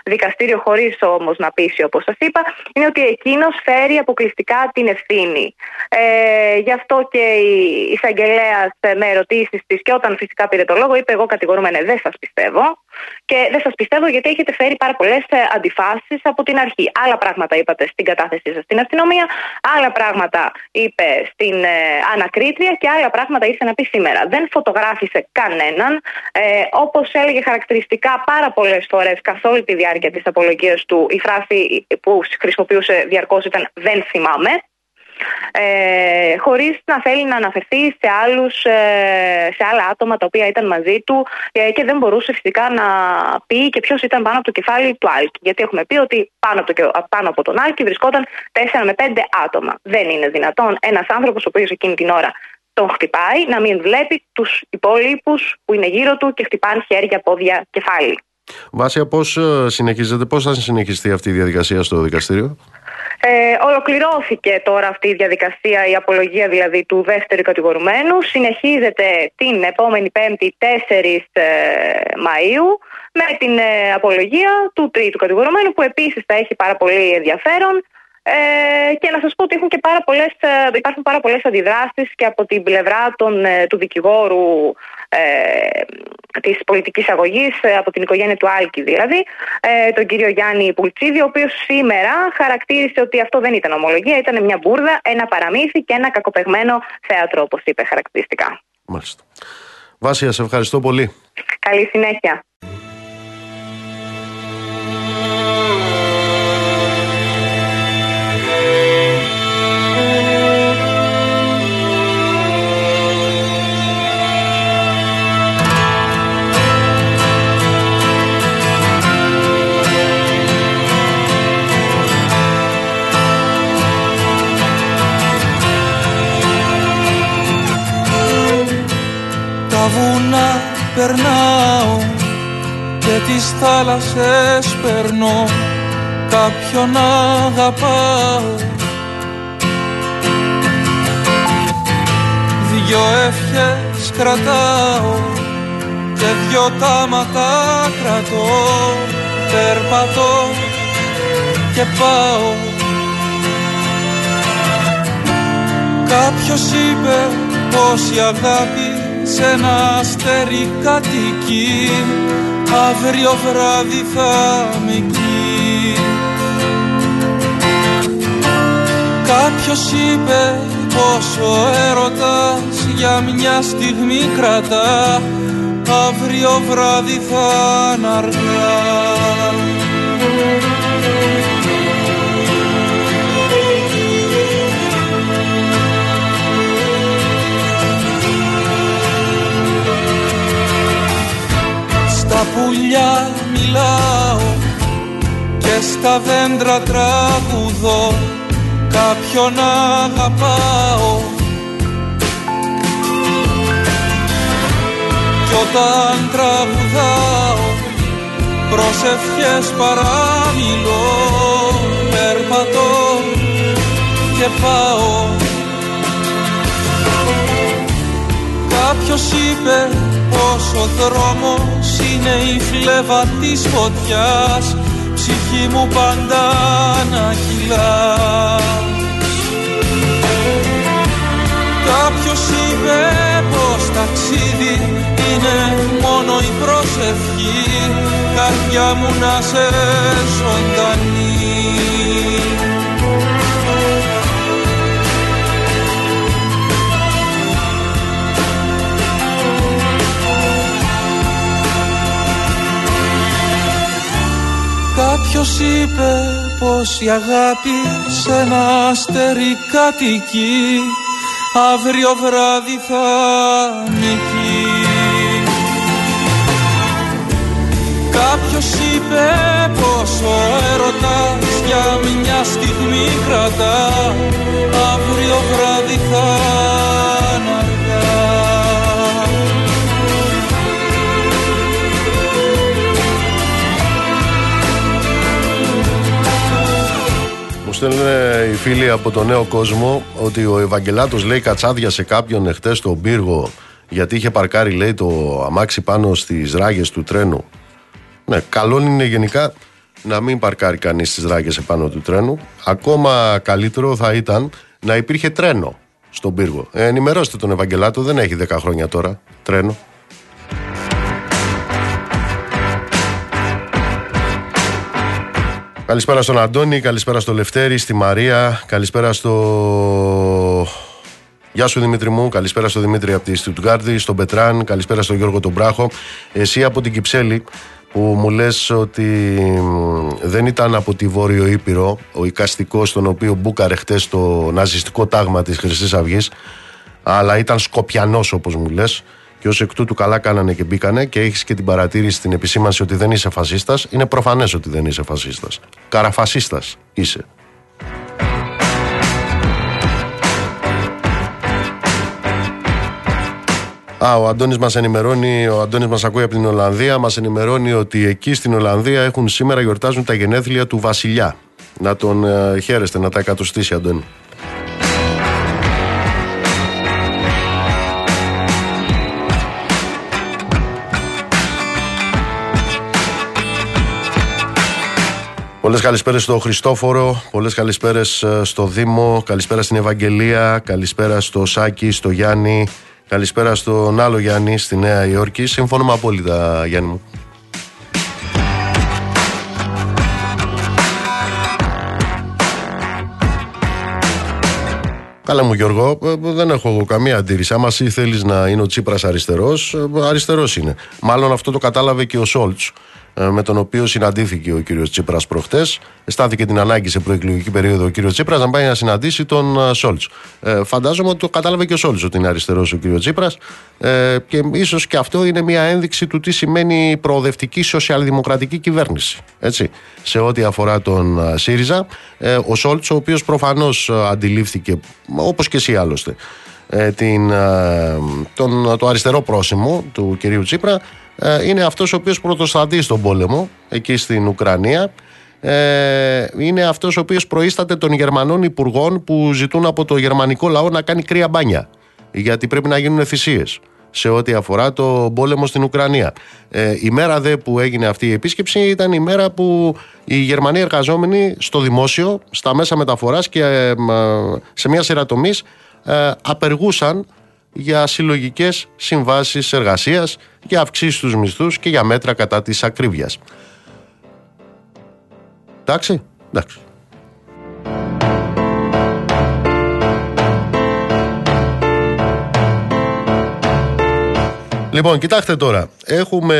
Speaker 6: δικαστήριο, χωρίς όμως να πείσει, όπως σας είπα, είναι ότι εκείνος φέρει αποκλειστικά την ευθύνη. Ε, γι' αυτό και η εισαγγελέας ε, με ερωτήσεις της, και όταν φυσικά πήρε το λόγο, είπε: Εγώ κατηγορούμενε, δεν σας πιστεύω. Και δεν σας πιστεύω γιατί έχετε φέρει πάρα πολλές ε, αντιφάσεις από την αρχή. Άλλα πράγματα είπατε στην κατάθεσή σας στην αστυνομία, άλλα πράγματα είπε στην ανακρίτρια και άλλα πράγματα ήρθε να πει σήμερα. Δεν φωτογράφησε κανέναν. Ε, Όπως έλεγε χαρακτηριστικά πάρα πολλές φορές καθ' όλη τη διάρκεια της απολογίας του, η φράση που χρησιμοποιούσε διαρκώς ήταν Δεν θυμάμαι. Ε, χωρίς να θέλει να αναφερθεί σε, άλλους, ε, σε άλλα άτομα τα οποία ήταν μαζί του ε, και δεν μπορούσε φυσικά να πει και ποιος ήταν πάνω από το κεφάλι του Άλκη. Γιατί έχουμε πει ότι πάνω από, το, πάνω από τον Άλκη βρισκόταν 4 με 5 άτομα. Δεν είναι δυνατόν ένας άνθρωπος ο οποίος εκείνη την ώρα τον χτυπάει, να μην βλέπει τους υπόλοιπους που είναι γύρω του και χτυπάνε χέρια, πόδια, κεφάλι.
Speaker 1: Βάσια, πώς ε, συνεχίζεται, πώς θα συνεχιστεί αυτή η διαδικασία στο δικαστήριο;
Speaker 6: Ε, ολοκληρώθηκε τώρα αυτή η διαδικασία, η απολογία δηλαδή του δεύτερου κατηγορουμένου. Συνεχίζεται την επόμενη Πέμπτη 4 ε, Μαΐου με την ε, απολογία του τρίτου κατηγορουμένου που επίσης θα έχει πάρα πολύ ενδιαφέρον. Ε, και να σας πω ότι έχουν και πάρα πολλές, ε, υπάρχουν πάρα πολλές αντιδράσεις και από την πλευρά των, ε, του δικηγόρου ε, της πολιτικής αγωγής, από την οικογένεια του Άλκη δηλαδή, ε, τον κύριο Γιάννη Πουλτσίδη, ο οποίος σήμερα χαρακτήρισε ότι αυτό δεν ήταν ομολογία, ήταν μια μπουρδα, ένα παραμύθι και ένα κακοπεγμένο θέατρο, όπως είπε χαρακτηριστικά.
Speaker 1: Μάλιστα. Βάσια, σε ευχαριστώ πολύ.
Speaker 6: Καλή συνέχεια.
Speaker 7: Περνάω και τις θάλασσες περνώ. Κάποιον αγαπάω. Δυο ευχές κρατάω και δυο τάματα κρατώ. Περπατώ και πάω. Κάποιος είπε πως η αγάπη σε ένα αστέρι κατοικεί. Αύριο βράδυ θα με εκεί Κάποιος είπε πως ο έρωτας για μια στιγμή κρατά. Αύριο βράδυ θα αργά πουλιά μιλάω και στα δέντρα τραγουδώ. Κάποιον αγαπάω. Κι όταν τραγουδάω προσευχές παραμιλώ. Περπατώ και πάω. Κάποιος είπε πως ο δρόμος είναι η φλέβα της φωτιάς. Ψυχή μου πάντα να κυλά Κάποιος είπε πως ταξίδι είναι μόνο η προσευχή. Καρδιά μου να σε ζωντανή Κάποιος είπε πως η αγάπη σε ένα αστέρι κατοικεί. Αύριο βράδυ θα νικεί. Κάποιος είπε πως ο έρωτας για μια στιγμή κρατά. Αύριο βράδυ θα
Speaker 1: στέλνουν οι φίλοι από το νέο κόσμο ότι ο Ευαγγελάτος λέει κατσάδια σε κάποιον εχθές στον πύργο γιατί είχε παρκάρει λέει το αμάξι πάνω στις ράγες του τρένου. Ναι, καλό είναι γενικά να μην παρκάρει κανείς στις ράγες επάνω του τρένου. Ακόμα καλύτερο θα ήταν να υπήρχε τρένο στον πύργο. Ε, ενημερώστε τον Ευαγγελάτο, δεν έχει 10 χρόνια τώρα τρένο. Καλησπέρα στον Αντώνη, καλησπέρα στο Λευτέρη, στη Μαρία, καλησπέρα στο... Γεια σου Δημήτρη μου, καλησπέρα στο Δημήτρη από τη Στουτγκάρδη, στον Πετράν, καλησπέρα στον Γιώργο τον Μπράχο. Εσύ από την Κυψέλη που μου λες ότι δεν ήταν από τη Βόρειο Ήπειρο ο οικαστικός τον οποίο μπούκαρε χτες το ναζιστικό τάγμα της Χρυσής Αυγής αλλά ήταν σκοπιανός όπως μου λες και ως εκ τούτου καλά κάνανε και μπήκανε και έχεις και την παρατήρηση, την επισήμανση ότι δεν είσαι φασίστας, είναι προφανές ότι δεν είσαι φασίστας. Καραφασίστας είσαι. Α, ο Αντώνης μας ενημερώνει, ο Αντώνης μας ακούει από την Ολλανδία, μας ενημερώνει ότι εκεί στην Ολλανδία έχουν σήμερα γιορτάζουν τα γενέθλια του βασιλιά. Να τον ε, χαίρεστε, να τα εκατοστήσει, Αντώνη. Πολλές καλησπέρες στο Χριστόφορο, πολλές καλησπέρες ε, στο Δήμο, καλησπέρα στην Ευαγγελία, καλησπέρα στο Σάκη, στο Γιάννη, καλησπέρα στον άλλο Γιάννη στη Νέα Υόρκη. Συμφωνούμε απόλυτα Γιάννη μου. Καλά μου Γιώργο, ε, δεν έχω καμία αντίρρηση. Άμα εσύ θέλεις να είναι ο Τσίπρας αριστερός, ε, αριστερός είναι. Μάλλον αυτό το κατάλαβε και ο Σόλτς ε, με τον οποίο συναντήθηκε ο κύριος Τσίπρας προχτές. Αισθάνθηκε την ανάγκη σε προεκλογική περίοδο ο κύριος Τσίπρας να πάει να συναντήσει τον ε, Σόλτς. Ε, φαντάζομαι ότι το κατάλαβε και ο Σόλτς ότι είναι αριστερός ο κύριος Τσίπρας ε, και ίσως και αυτό είναι μια ένδειξη του τι σημαίνει προοδευτική σοσιαλδημοκρατική κυβέρνηση. Έτσι, σε ό,τι αφορά τον ε, ΣΥΡΙΖΑ. Ε, ο Σόλτς ο οποίος προφανώς αντιλήφθηκε, όπως και εσύ άλλωστε, την, τον, το αριστερό πρόσημο του κυρίου Τσίπρα ε, είναι αυτός ο οποίος πρωτοστατεί στον πόλεμο εκεί στην Ουκρανία ε, είναι αυτός ο οποίος προείσταται των Γερμανών υπουργών που ζητούν από το γερμανικό λαό να κάνει κρύα μπάνια γιατί πρέπει να γίνουν θυσίες σε ό,τι αφορά το πόλεμο στην Ουκρανία. Ε, η μέρα δε που έγινε αυτή η επίσκεψη ήταν η μέρα που οι Γερμανοί εργαζόμενοι στο δημόσιο, στα μέσα μεταφοράς και ε, σε μια σειρά τομείς απεργούσαν για συλλογικές συμβάσεις εργασίας, για αυξήσεις στου μισθούς και για μέτρα κατά της ακρίβειας. Εντάξει, εντάξει. Λοιπόν, κοιτάξτε τώρα. Έχουμε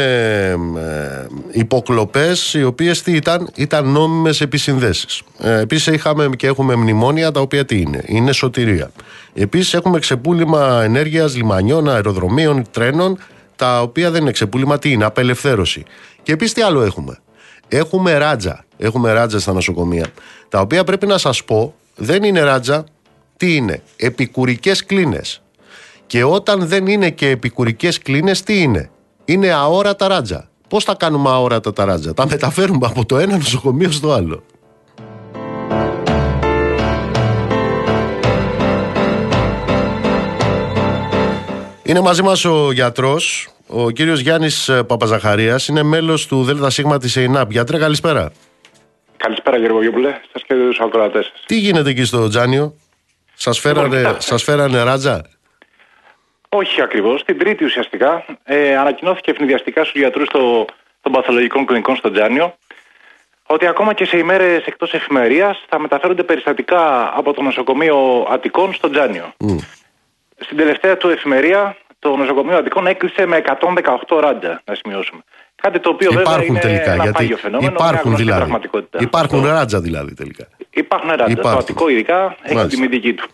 Speaker 1: ε, υποκλοπές οι οποίες τι ήταν, ήταν νόμιμες επισυνδέσεις. Ε, επίσης είχαμε και έχουμε μνημόνια τα οποία τι είναι, είναι σωτηρία. Επίσης έχουμε ξεπούλημα ενέργειας λιμανιών, αεροδρομίων, τρένων, τα οποία δεν είναι ξεπούλημα, τι είναι, απελευθέρωση. Και επίσης τι άλλο έχουμε; Έχουμε ράτζα, έχουμε ράτζα στα νοσοκομεία, τα οποία πρέπει να σας πω δεν είναι ράτζα, τι είναι, επικουρικές κλίνες. Και όταν δεν είναι και επικουρικές κλίνες, τι είναι; Είναι αόρατα ράτζα. Πώς θα κάνουμε αόρατα τα ράτζα; Τα μεταφέρουμε από το ένα νοσοκομείο στο άλλο. Είναι μαζί μας ο γιατρός, ο κύριος Γιάννης Παπαζαχαρίας, είναι μέλος του ΔΣ της ΕΙΝΑΠ. Γιατρέ, καλησπέρα.
Speaker 8: Καλησπέρα κύριε Βογιόπουλε, σας και τους ακροατές
Speaker 1: Τι γίνεται εκεί στο Τζάνιο, σας φέρανε, λοιπόν, σας φέρανε ράτζα;
Speaker 8: Όχι ακριβώς. Την Τρίτη ουσιαστικά ε, ανακοινώθηκε ευνηδιαστικά στους γιατρούς το, των παθολογικών κλινικών στο Τζάνιο ότι ακόμα και σε ημέρες εκτός εφημερίας θα μεταφέρονται περιστατικά από το νοσοκομείο Αττικών στο Τζάνιο. Στην τελευταία του εφημερία το νοσοκομείο Αττικών έκλεισε με 118 ράντα, να σημειώσουμε. Κάτι το οποίο
Speaker 1: υπάρχουν
Speaker 8: βέβαια είναι
Speaker 1: τελικά,
Speaker 8: ένα
Speaker 1: γιατί
Speaker 8: πάγιο φαινόμενο,
Speaker 1: υπάρχουν δηλαδή.
Speaker 8: πραγματικότητα.
Speaker 1: Υπάρχουν ράτζα δηλαδή τελικά.
Speaker 8: Υπάρχουν ράτζα. Το Αττικό ειδικά έχει τη τιμή του.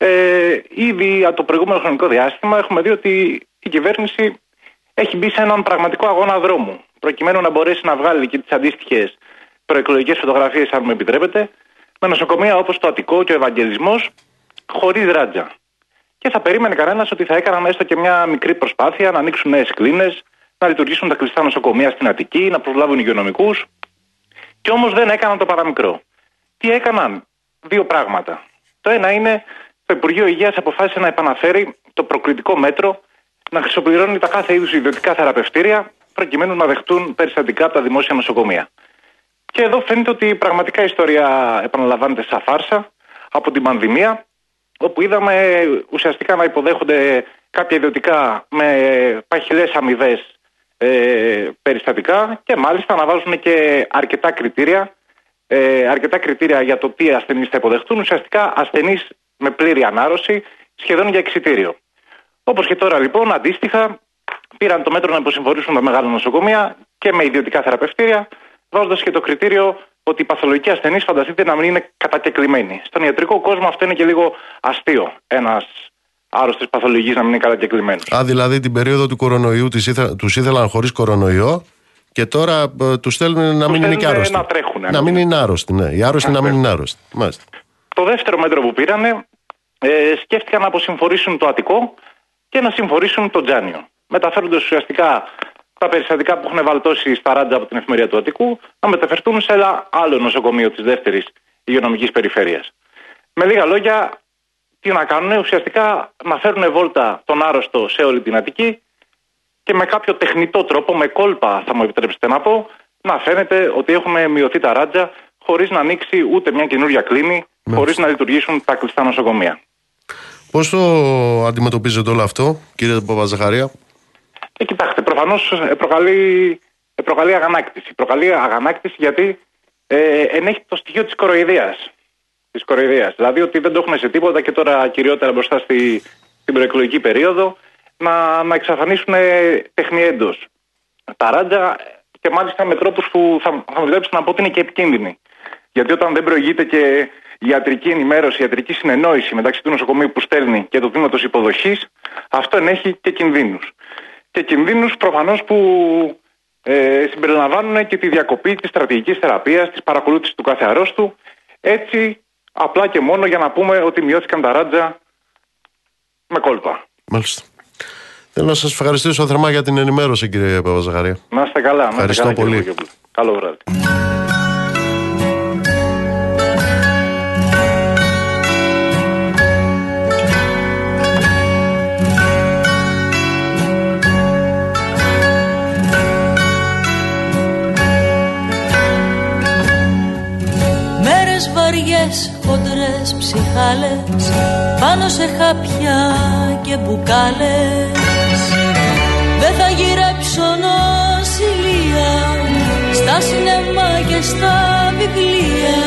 Speaker 8: Ε, ήδη από το προηγούμενο χρονικό διάστημα έχουμε δει ότι η κυβέρνηση έχει μπει σε έναν πραγματικό αγώνα δρόμου. Προκειμένου να μπορέσει να βγάλει και τις αντίστοιχες προεκλογικές φωτογραφίες, αν μου επιτρέπετε, με νοσοκομεία όπως το Αττικό και ο Ευαγγελισμός, χωρίς ράτζα. Και θα περίμενε κανένας ότι θα έκαναν έστω και μια μικρή προσπάθεια να ανοίξουν νέες κλίνες, να λειτουργήσουν τα κλειστά νοσοκομεία στην Αττική, να προσλάβουν υγειονομικούς. Και όμως δεν έκαναν το παραμικρό. Τι έκαναν, δύο πράγματα. Το ένα είναι το Υπουργείο Υγείας αποφάσισε να επαναφέρει το προκλητικό μέτρο να χρησιμοποιούν τα κάθε είδους ιδιωτικά θεραπευτήρια προκειμένου να δεχτούν περιστατικά από τα δημόσια νοσοκομεία. Και εδώ φαίνεται ότι πραγματικά η ιστορία επαναλαμβάνεται σαν φάρσα από την πανδημία, όπου είδαμε ουσιαστικά να υποδέχονται κάποια ιδιωτικά με παχυλές αμοιβές ε, περιστατικά και μάλιστα να βάζουν και αρκετά κριτήρια, ε, αρκετά κριτήρια για το τι ασθενείς θα υποδεχτούν. Ουσιαστικά ασθενείς με πλήρη ανάρρωση, σχεδόν για εξιτήριο. Όπως και τώρα λοιπόν, αντίστοιχα, πήραν το μέτρο να υποσυμφορήσουν τα μεγάλα νοσοκομεία και με ιδιωτικά θεραπευτήρια, βάζοντας και το κριτήριο ότι οι παθολογικοί ασθενείς φανταστείτε να μην είναι κατακεκλημένοι. Στον ιατρικό κόσμο αυτό είναι και λίγο αστείο. Ένας άρρωστης παθολογικής να μην είναι κατακεκλημένος.
Speaker 1: Α, δηλαδή την περίοδο του κορονοϊού τους ήθελαν χωρίς κορονοϊό και τώρα ε, τους στέλνουν να μην είναι και άρρωστοι.
Speaker 8: Να τρέχουν.
Speaker 1: Να μην είναι άρρωστοι, ναι. Οι άρρωστοι να μην είναι άρρωστοι. Μάλιστα.
Speaker 8: Το δεύτερο μέτρο που πήρανε ε, σκέφτηκαν να αποσυμφορήσουν το Αττικό και να συμφορήσουν το Τζάνιο. Μεταφέροντας ουσιαστικά τα περιστατικά που έχουν βαλτώσει στα ράντζα από την εφημερία του Αττικού να μεταφερθούν σε ένα άλλο νοσοκομείο της δεύτερης υγειονομικής περιφέρειας. Με λίγα λόγια, τι να κάνουν, ουσιαστικά να φέρουν βόλτα τον άρρωστο σε όλη την Αττική και με κάποιο τεχνητό τρόπο, με κόλπα θα μου επιτρέψετε να πω, να φαίνεται ότι έχουν μειωθεί τα ράτζα χωρίς να ανοίξει ούτε μια καινούργια κλίνη, χωρίς να λειτουργήσουν τα κλειστά νοσοκομεία.
Speaker 1: Πώς το αντιμετωπίζετε όλο αυτό, κύριε Παπαζαχαρία;
Speaker 8: Ε, κοιτάξτε, προφανώς ε, προκαλεί, ε, προκαλεί αγανάκτηση. Προκαλεί αγανάκτηση γιατί ε, ενέχει το στοιχείο της κοροϊδίας. Της κοροϊδίας. Δηλαδή ότι δεν το έχουμε σε τίποτα και τώρα κυριότερα μπροστά στη, στην προεκλογική περίοδο να, να εξαφανίσουν τεχνιέντο. Τα ράντζα και μάλιστα με τρόπους που θα, θα μου επιτρέψετε να πω ότι είναι και επικίνδυνοι. Γιατί όταν δεν προηγείται και ιατρική ενημέρωση, ιατρική συνεννόηση μεταξύ του νοσοκομείου που στέλνει και του τμήματο υποδοχής, αυτό ενέχει και κινδύνους. Και κινδύνους προφανώς που ε, συμπεριλαμβάνουν και τη διακοπή της στρατηγικής θεραπείας, της παρακολούθησης του κάθε αρρώστου. Έτσι, απλά και μόνο για να πούμε ότι μειώθηκαν τα ράτζα με κόλπα.
Speaker 1: Μάλιστα. Θέλω να σας ευχαριστήσω θερμά για την ενημέρωση, κύριε Παπαζαχαρία.
Speaker 8: Να είστε καλά. Να
Speaker 1: Ευχαριστώ
Speaker 8: καλά,
Speaker 1: πολύ.
Speaker 8: Καλό βράδυ.
Speaker 4: Μέρες βαριές, χοντρές ψυχάλες Πάνω σε χάπια και μπουκάλες. Δεν θα γυρέψω νοσηλεία Στα σινεμά και στα βιβλία.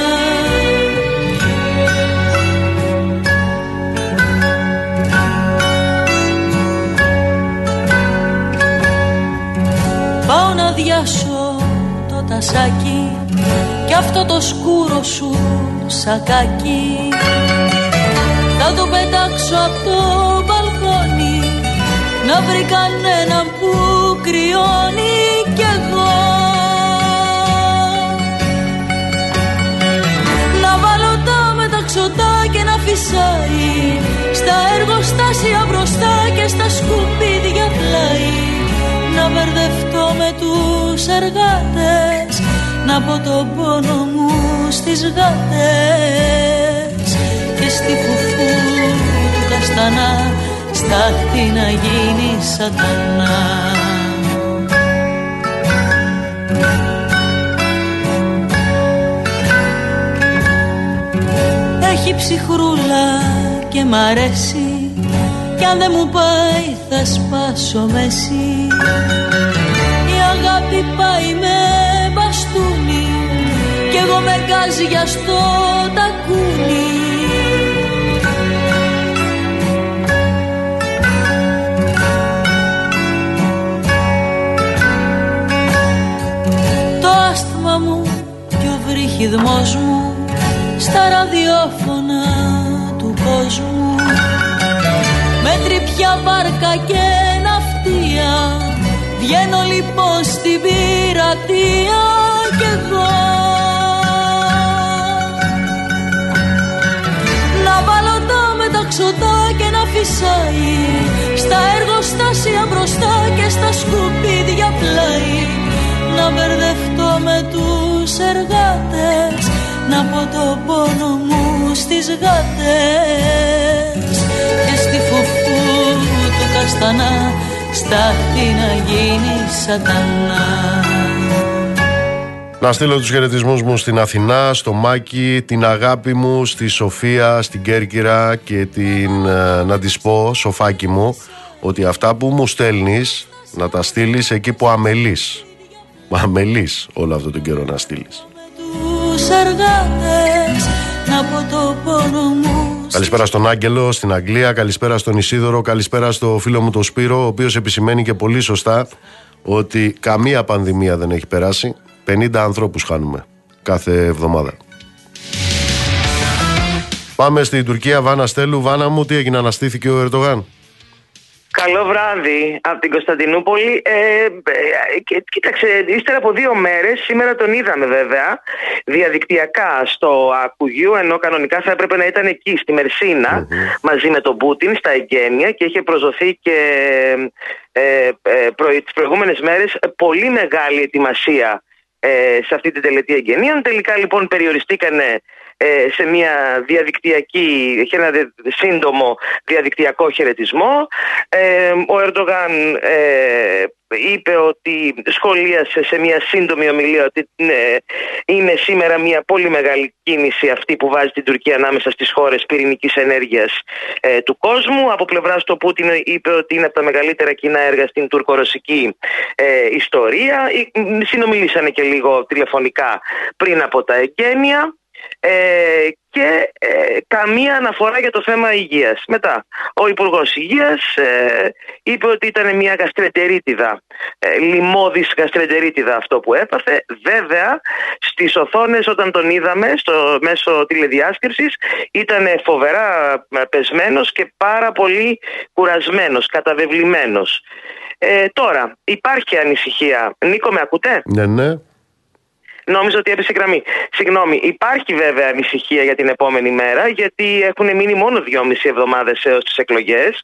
Speaker 4: Πάω να διάσω το τασάκι Κι αυτό το σκούρο σου σακάκι. Θα το πετάξω από το μπαλκόνι Να βρει κανέναν που κρυώνει κι εγώ. Να βάλω τα μεταξωτά και να φυσάει Στα εργοστάσια μπροστά και στα σκουπίδια πλάι. Να μπερδευτώ με τους εργάτες Να πω το πόνο μου στις γάτες Και στη φουφού του καστανά Στάχτη να γίνει σατανά. Έχει ψυχρούλα και μ' αρέσει Κι αν δεν μου πάει θα σπάσω μέση. Η αγάπη πάει με μπαστούνι Κι εγώ με γκάζια στο τακούνι Το άσθμα μου και ο βρύχιδμός μου Στα ραδιόφωνα του κόσμου. Με τρυπιά βάρκα και ναυτία Βγαίνω λοιπόν στην πειρατεία κι εγώ τα μεταξωτά και να φυσάει. Στα εργοστάσια μπροστά και στα σκουπίδια πλάι. Να μπερδευτώ με τους εργάτες Να πω το πόνο μου στις γάτες. Και στη φουφού του καστανά Στάχτη να γίνει σατανά
Speaker 1: Να στείλω τους χαιρετισμούς μου στην Αθηνά, στο Μάκη, την αγάπη μου στη Σοφία, στην Κέρκυρα και την, ε, να της πω, Σοφάκι μου, ότι αυτά που μου στέλνεις να τα στείλεις εκεί που αμελείς. Μα αμελείς όλο αυτό τον καιρό να στείλεις.
Speaker 4: τους εργάτες να πω το πόνο μου
Speaker 1: Καλησπέρα στον Άγγελο στην Αγγλία, καλησπέρα στον Ισίδωρο, καλησπέρα στο φίλο μου τον Σπύρο, ο οποίος επισημαίνει και πολύ σωστά ότι καμία πανδημία δεν έχει περάσει. 50 ανθρώπους χάνουμε κάθε εβδομάδα. Πάμε στην Τουρκία, Βάνα Στέλου. Βάνα μου, τι έγινε, αναστήθηκε ο Ερντογάν;
Speaker 9: Καλό βράδυ από την Κωνσταντινούπολη. Ε, ε, κοίταξε, ύστερα από δύο μέρες, σήμερα τον είδαμε βέβαια, διαδικτυακά στο Ακουγιού, ενώ κανονικά θα έπρεπε να ήταν εκεί, στη μερσινα μαζί με τον Πούτιν, στα εγγένεια και είχε προσδοθεί και ε, ε, προ, τις προηγούμενες μέρες πολύ μεγάλη ετοιμασία ε, σε αυτή την τελετή εγγενείων. Τελικά λοιπόν περιοριστήκανε ε, σε μια διαδικτυακή, είχε ένα σύντομο διαδικτυακό χαιρετισμό. Ε, ο Ερντογάν ε, είπε ότι σχολίασε σε μια σύντομη ομιλία ότι ναι, είναι σήμερα μια πολύ μεγάλη κίνηση αυτή που βάζει την Τουρκία ανάμεσα στις χώρες πυρηνικής ενέργειας του κόσμου. Από πλευράς του Πούτιν είπε ότι είναι από τα μεγαλύτερα κοινά έργα στην τουρκορωσική ιστορία. Συνομιλήσανε και λίγο τηλεφωνικά πριν από τα εγγένεια ε, και ε, καμία αναφορά για το θέμα υγείας. Μετά, ο Υπουργός Υγείας ε, είπε ότι ήταν μια γαστρετερίτιδα, ε, λιμώδης γαστρετερίτιδα αυτό που έπαθε. Βέβαια, στις οθόνες όταν τον είδαμε στο μέσο τηλεδιάσκεψης ήταν φοβερά ε, πεσμένος και πάρα πολύ κουρασμένος, καταβεβλημένος. Ε, τώρα, υπάρχει ανησυχία. Νίκο, με ακούτε;
Speaker 1: Ναι, ναι.
Speaker 9: Νόμιζα ότι έπεσε γραμμή. Συγγνώμη, υπάρχει βέβαια ανησυχία για την επόμενη μέρα, γιατί έχουν μείνει μόνο δυόμιση εβδομάδες έως τις εκλογές.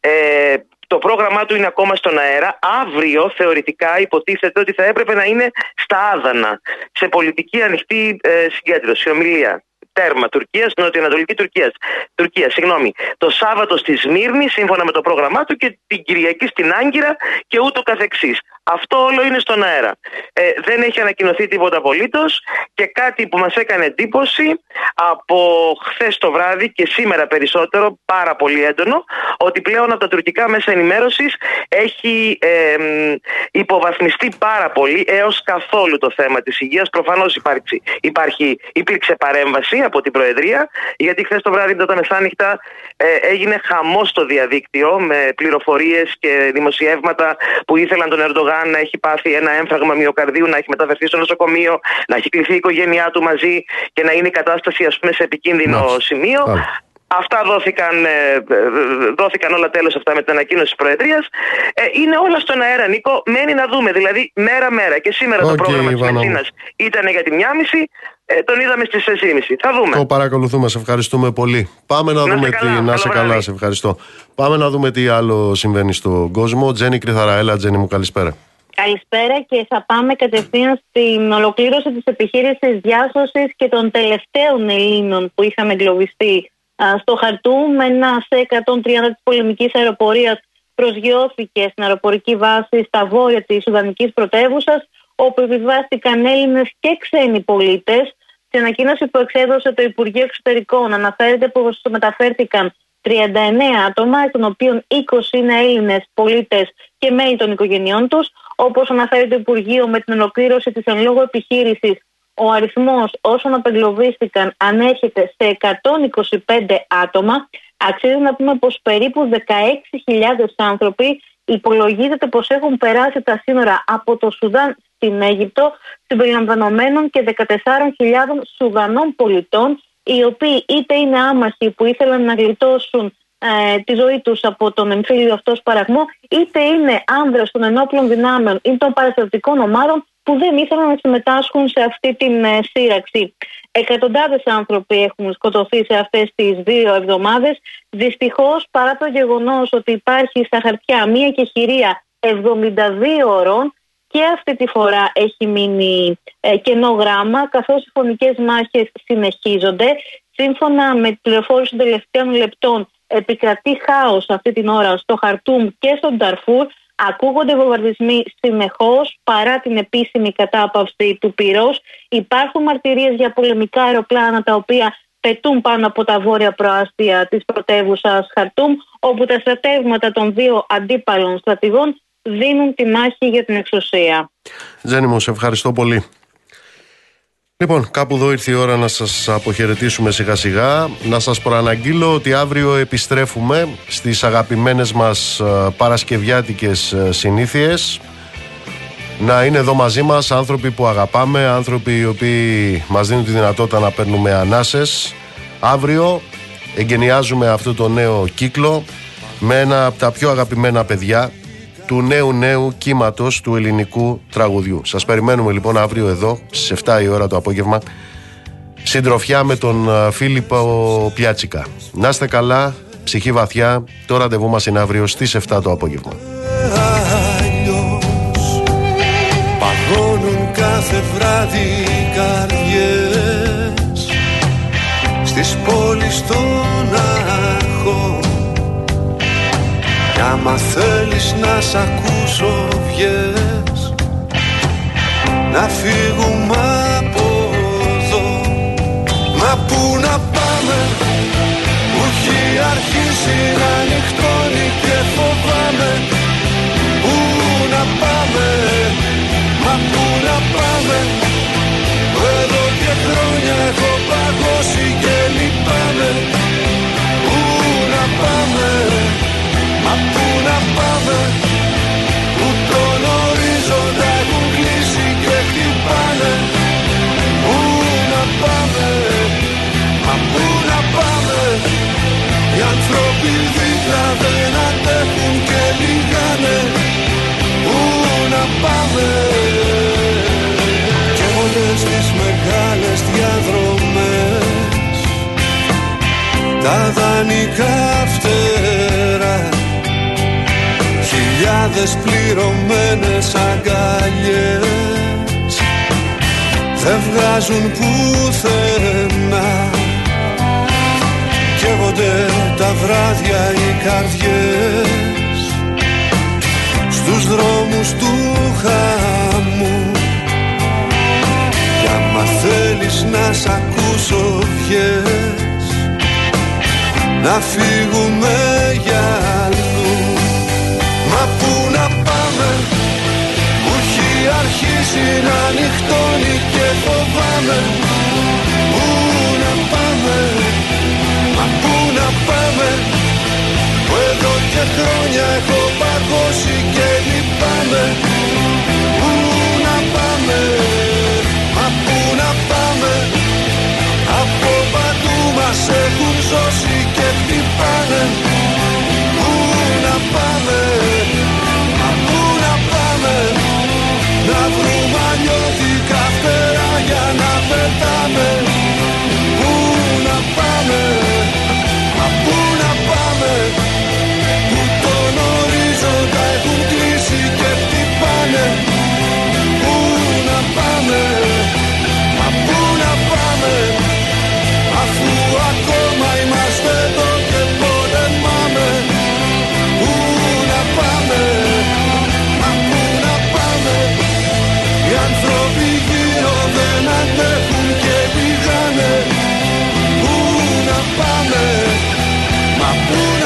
Speaker 9: Ε, το πρόγραμμά του είναι ακόμα στον αέρα. Αύριο θεωρητικά υποτίθεται ότι θα έπρεπε να είναι στα Άδανα, σε πολιτική ανοιχτή ε, συγκέντρωση, ομιλία τέρμα Τουρκίας, νοτιοανατολική Τουρκίας. Τουρκία, συγγνώμη. Το Σάββατο στη Σμύρνη, σύμφωνα με το πρόγραμμά του, και την Κυριακή στην Άγκυρα και ούτω καθεξής. Αυτό όλο είναι στον αέρα. Ε, δεν έχει ανακοινωθεί τίποτα απολύτως και κάτι που μας έκανε εντύπωση από χθες το βράδυ και σήμερα περισσότερο, πάρα πολύ έντονο, ότι πλέον από τα τουρκικά μέσα ενημέρωσης έχει ε, υποβαθμιστεί πάρα πολύ έως καθόλου το θέμα της υγείας. Προφανώς υπάρχει, υπήρξε παρέμβαση από την Προεδρία, γιατί χθες το βράδυ μετά τα μεσάνυχτα ε, έγινε χαμός στο διαδίκτυο με πληροφορίες και δημοσιεύματα που ήθελαν τον Ερντογάν να έχει πάθει ένα έμφραγμα μυοκαρδίου, να έχει μεταφερθεί στο νοσοκομείο, να έχει κληθεί η οικογένειά του μαζί και να είναι η κατάσταση ας πούμε, σε επικίνδυνο σημείο. Αυτά δόθηκαν, ε, ε, δόθηκαν όλα τέλος αυτά με την ανακοίνωση της Προεδρίας. Ε, είναι όλα στον αέρα, Νίκο. Μένει να δούμε, δηλαδή μέρα-μέρα. Και σήμερα το πρόγραμμα της Μεσίνας ήταν για τη 1.30, ε, τον είδαμε στις 4.30. Θα δούμε.
Speaker 1: Το παρακολουθούμε, σε ευχαριστούμε πολύ. Πάμε να, δούμε τι... Να σε καλά, σε ευχαριστώ. Πάμε να δούμε τι άλλο συμβαίνει στον κόσμο. Τζένι Κρυθαραέλα, Τζένι μου καλησπέρα.
Speaker 10: Καλησπέρα και θα πάμε κατευθείαν στην ολοκλήρωση της επιχείρησης διάσωσης και των τελευταίων Ελλήνων που είχαν εγκλωβιστεί στο Χαρτούμ. Ένα σε 130 της πολεμικής αεροπορίας προσγειώθηκε στην αεροπορική βάση στα βόρεια της Σουδανικής πρωτεύουσας, όπου επιβάστηκαν Έλληνες και ξένοι πολίτες. Στην ανακοίνωση που εξέδωσε το Υπουργείο Εξωτερικών αναφέρεται πως μεταφέρθηκαν 39 άτομα, εκ των οποίων 20 είναι Έλληνες πολίτες και μέλη των οικογενειών τους. Όπως αναφέρει το Υπουργείο, με την ολοκλήρωση της εν λόγω επιχείρησης, ο αριθμός όσων απεγκλωβίστηκαν ανέρχεται σε 125 άτομα. Αξίζει να πούμε πως περίπου 16.000 άνθρωποι υπολογίζεται πως έχουν περάσει τα σύνορα από το Σουδάν στην Αίγυπτο, συμπεριλαμβανομένων και 14.000 Σουδανών πολιτών, οι οποίοι είτε είναι άμαχοι που ήθελαν να γλιτώσουν ε, τη ζωή τους από τον εμφύλιο αυτός παραγμό, είτε είναι άνδρες των ενόπλων δυνάμεων ή των παραστατικών ομάδων που δεν ήθελαν να συμμετάσχουν σε αυτή την ε, σύραξη. Εκατοντάδες άνθρωποι έχουν σκοτωθεί σε αυτές τις δύο εβδομάδες. Δυστυχώς παρά το γεγονός ότι υπάρχει στα χαρτιά μία κεχηρία 72 ώρων και αυτή τη φορά έχει μείνει ε, κενό γράμμα καθώς οι φωνικές μάχες συνεχίζονται. Σύμφωνα με τη πληροφόρηση των τελευταίων λεπτών επικρατεί χάος αυτή την ώρα στο Χαρτούμ και στον Ταρφούρ Ακούγονται βομβαρδισμοί συνεχώς παρά την επίσημη κατάπαυση του πυρός. Υπάρχουν μαρτυρίες για πολεμικά αεροπλάνα τα οποία πετούν πάνω από τα βόρεια προάστια της πρωτεύουσας Χαρτούμ, όπου τα στρατεύματα των δύο αντίπαλων στρατηγών δίνουν τη μάχη για την εξουσία.
Speaker 1: Ζένι μου, σε ευχαριστώ πολύ. Λοιπόν, κάπου εδώ ήρθε η ώρα να σας αποχαιρετήσουμε σιγά σιγά. Να σας προαναγγείλω ότι αύριο επιστρέφουμε στις αγαπημένες μας ε, παρασκευιάτικες ε, συνήθειες. Να είναι εδώ μαζί μας άνθρωποι που αγαπάμε, άνθρωποι οι οποίοι μας δίνουν τη δυνατότητα να παίρνουμε ανάσες. Αύριο εγκαινιάζουμε αυτό το νέο κύκλο με ένα από τα πιο αγαπημένα παιδιά του νέου νέου κύματος του ελληνικού τραγουδιού. Σας περιμένουμε λοιπόν αύριο εδώ στις 7 η ώρα το απόγευμα συντροφιά με τον Φίλιππο Πιάτσικα. Να είστε καλά, ψυχή βαθιά, το ραντεβού μας είναι αύριο στις 7 το απόγευμα.
Speaker 11: Παγώνουν κάθε βράδυ καρδιές Στις πόλεις των Κι άμα θέλεις να σ' ακούσω βγες. Να φύγουμε από εδώ. Μα πού να πάμε Που έχει αρχίσει να νυχτώνει και φοβάμαι. Πού να πάμε Μα πού να πάμε. Εδώ και χρόνια έχω παγώσει και λυπάμαι. Πού να πάμε. Μα πού να πάμε Που τον ορίζοντα έχουν κλείσει και χτυπάνε. Πού να πάμε Μα πού να πάμε Οι άνθρωποι δίπλα δεν αντέχουν και λυγάνε. Πού να πάμε. Και όλες τις μεγάλες διαδρομές Τα δανεικά Χιλιάδες πληρωμένες αγκαλιές Δεν βγάζουν πουθενά. Καίγονται τα βράδια οι καρδιές Στους δρόμους του χαμού. Κι άμα θέλεις να σ' ακούσω βγες Να φύγουμε για αλλού. Μα πού Συνανυχτώνει και φοβάμαι. Πού να πάμε Μα πού να πάμε. Που εδώ και χρόνια έχω παγώσει και λυπάμαι. Πού να πάμε Μα πού να πάμε. Από παντού μας έχουν ζώσει και χτυπάνε. Una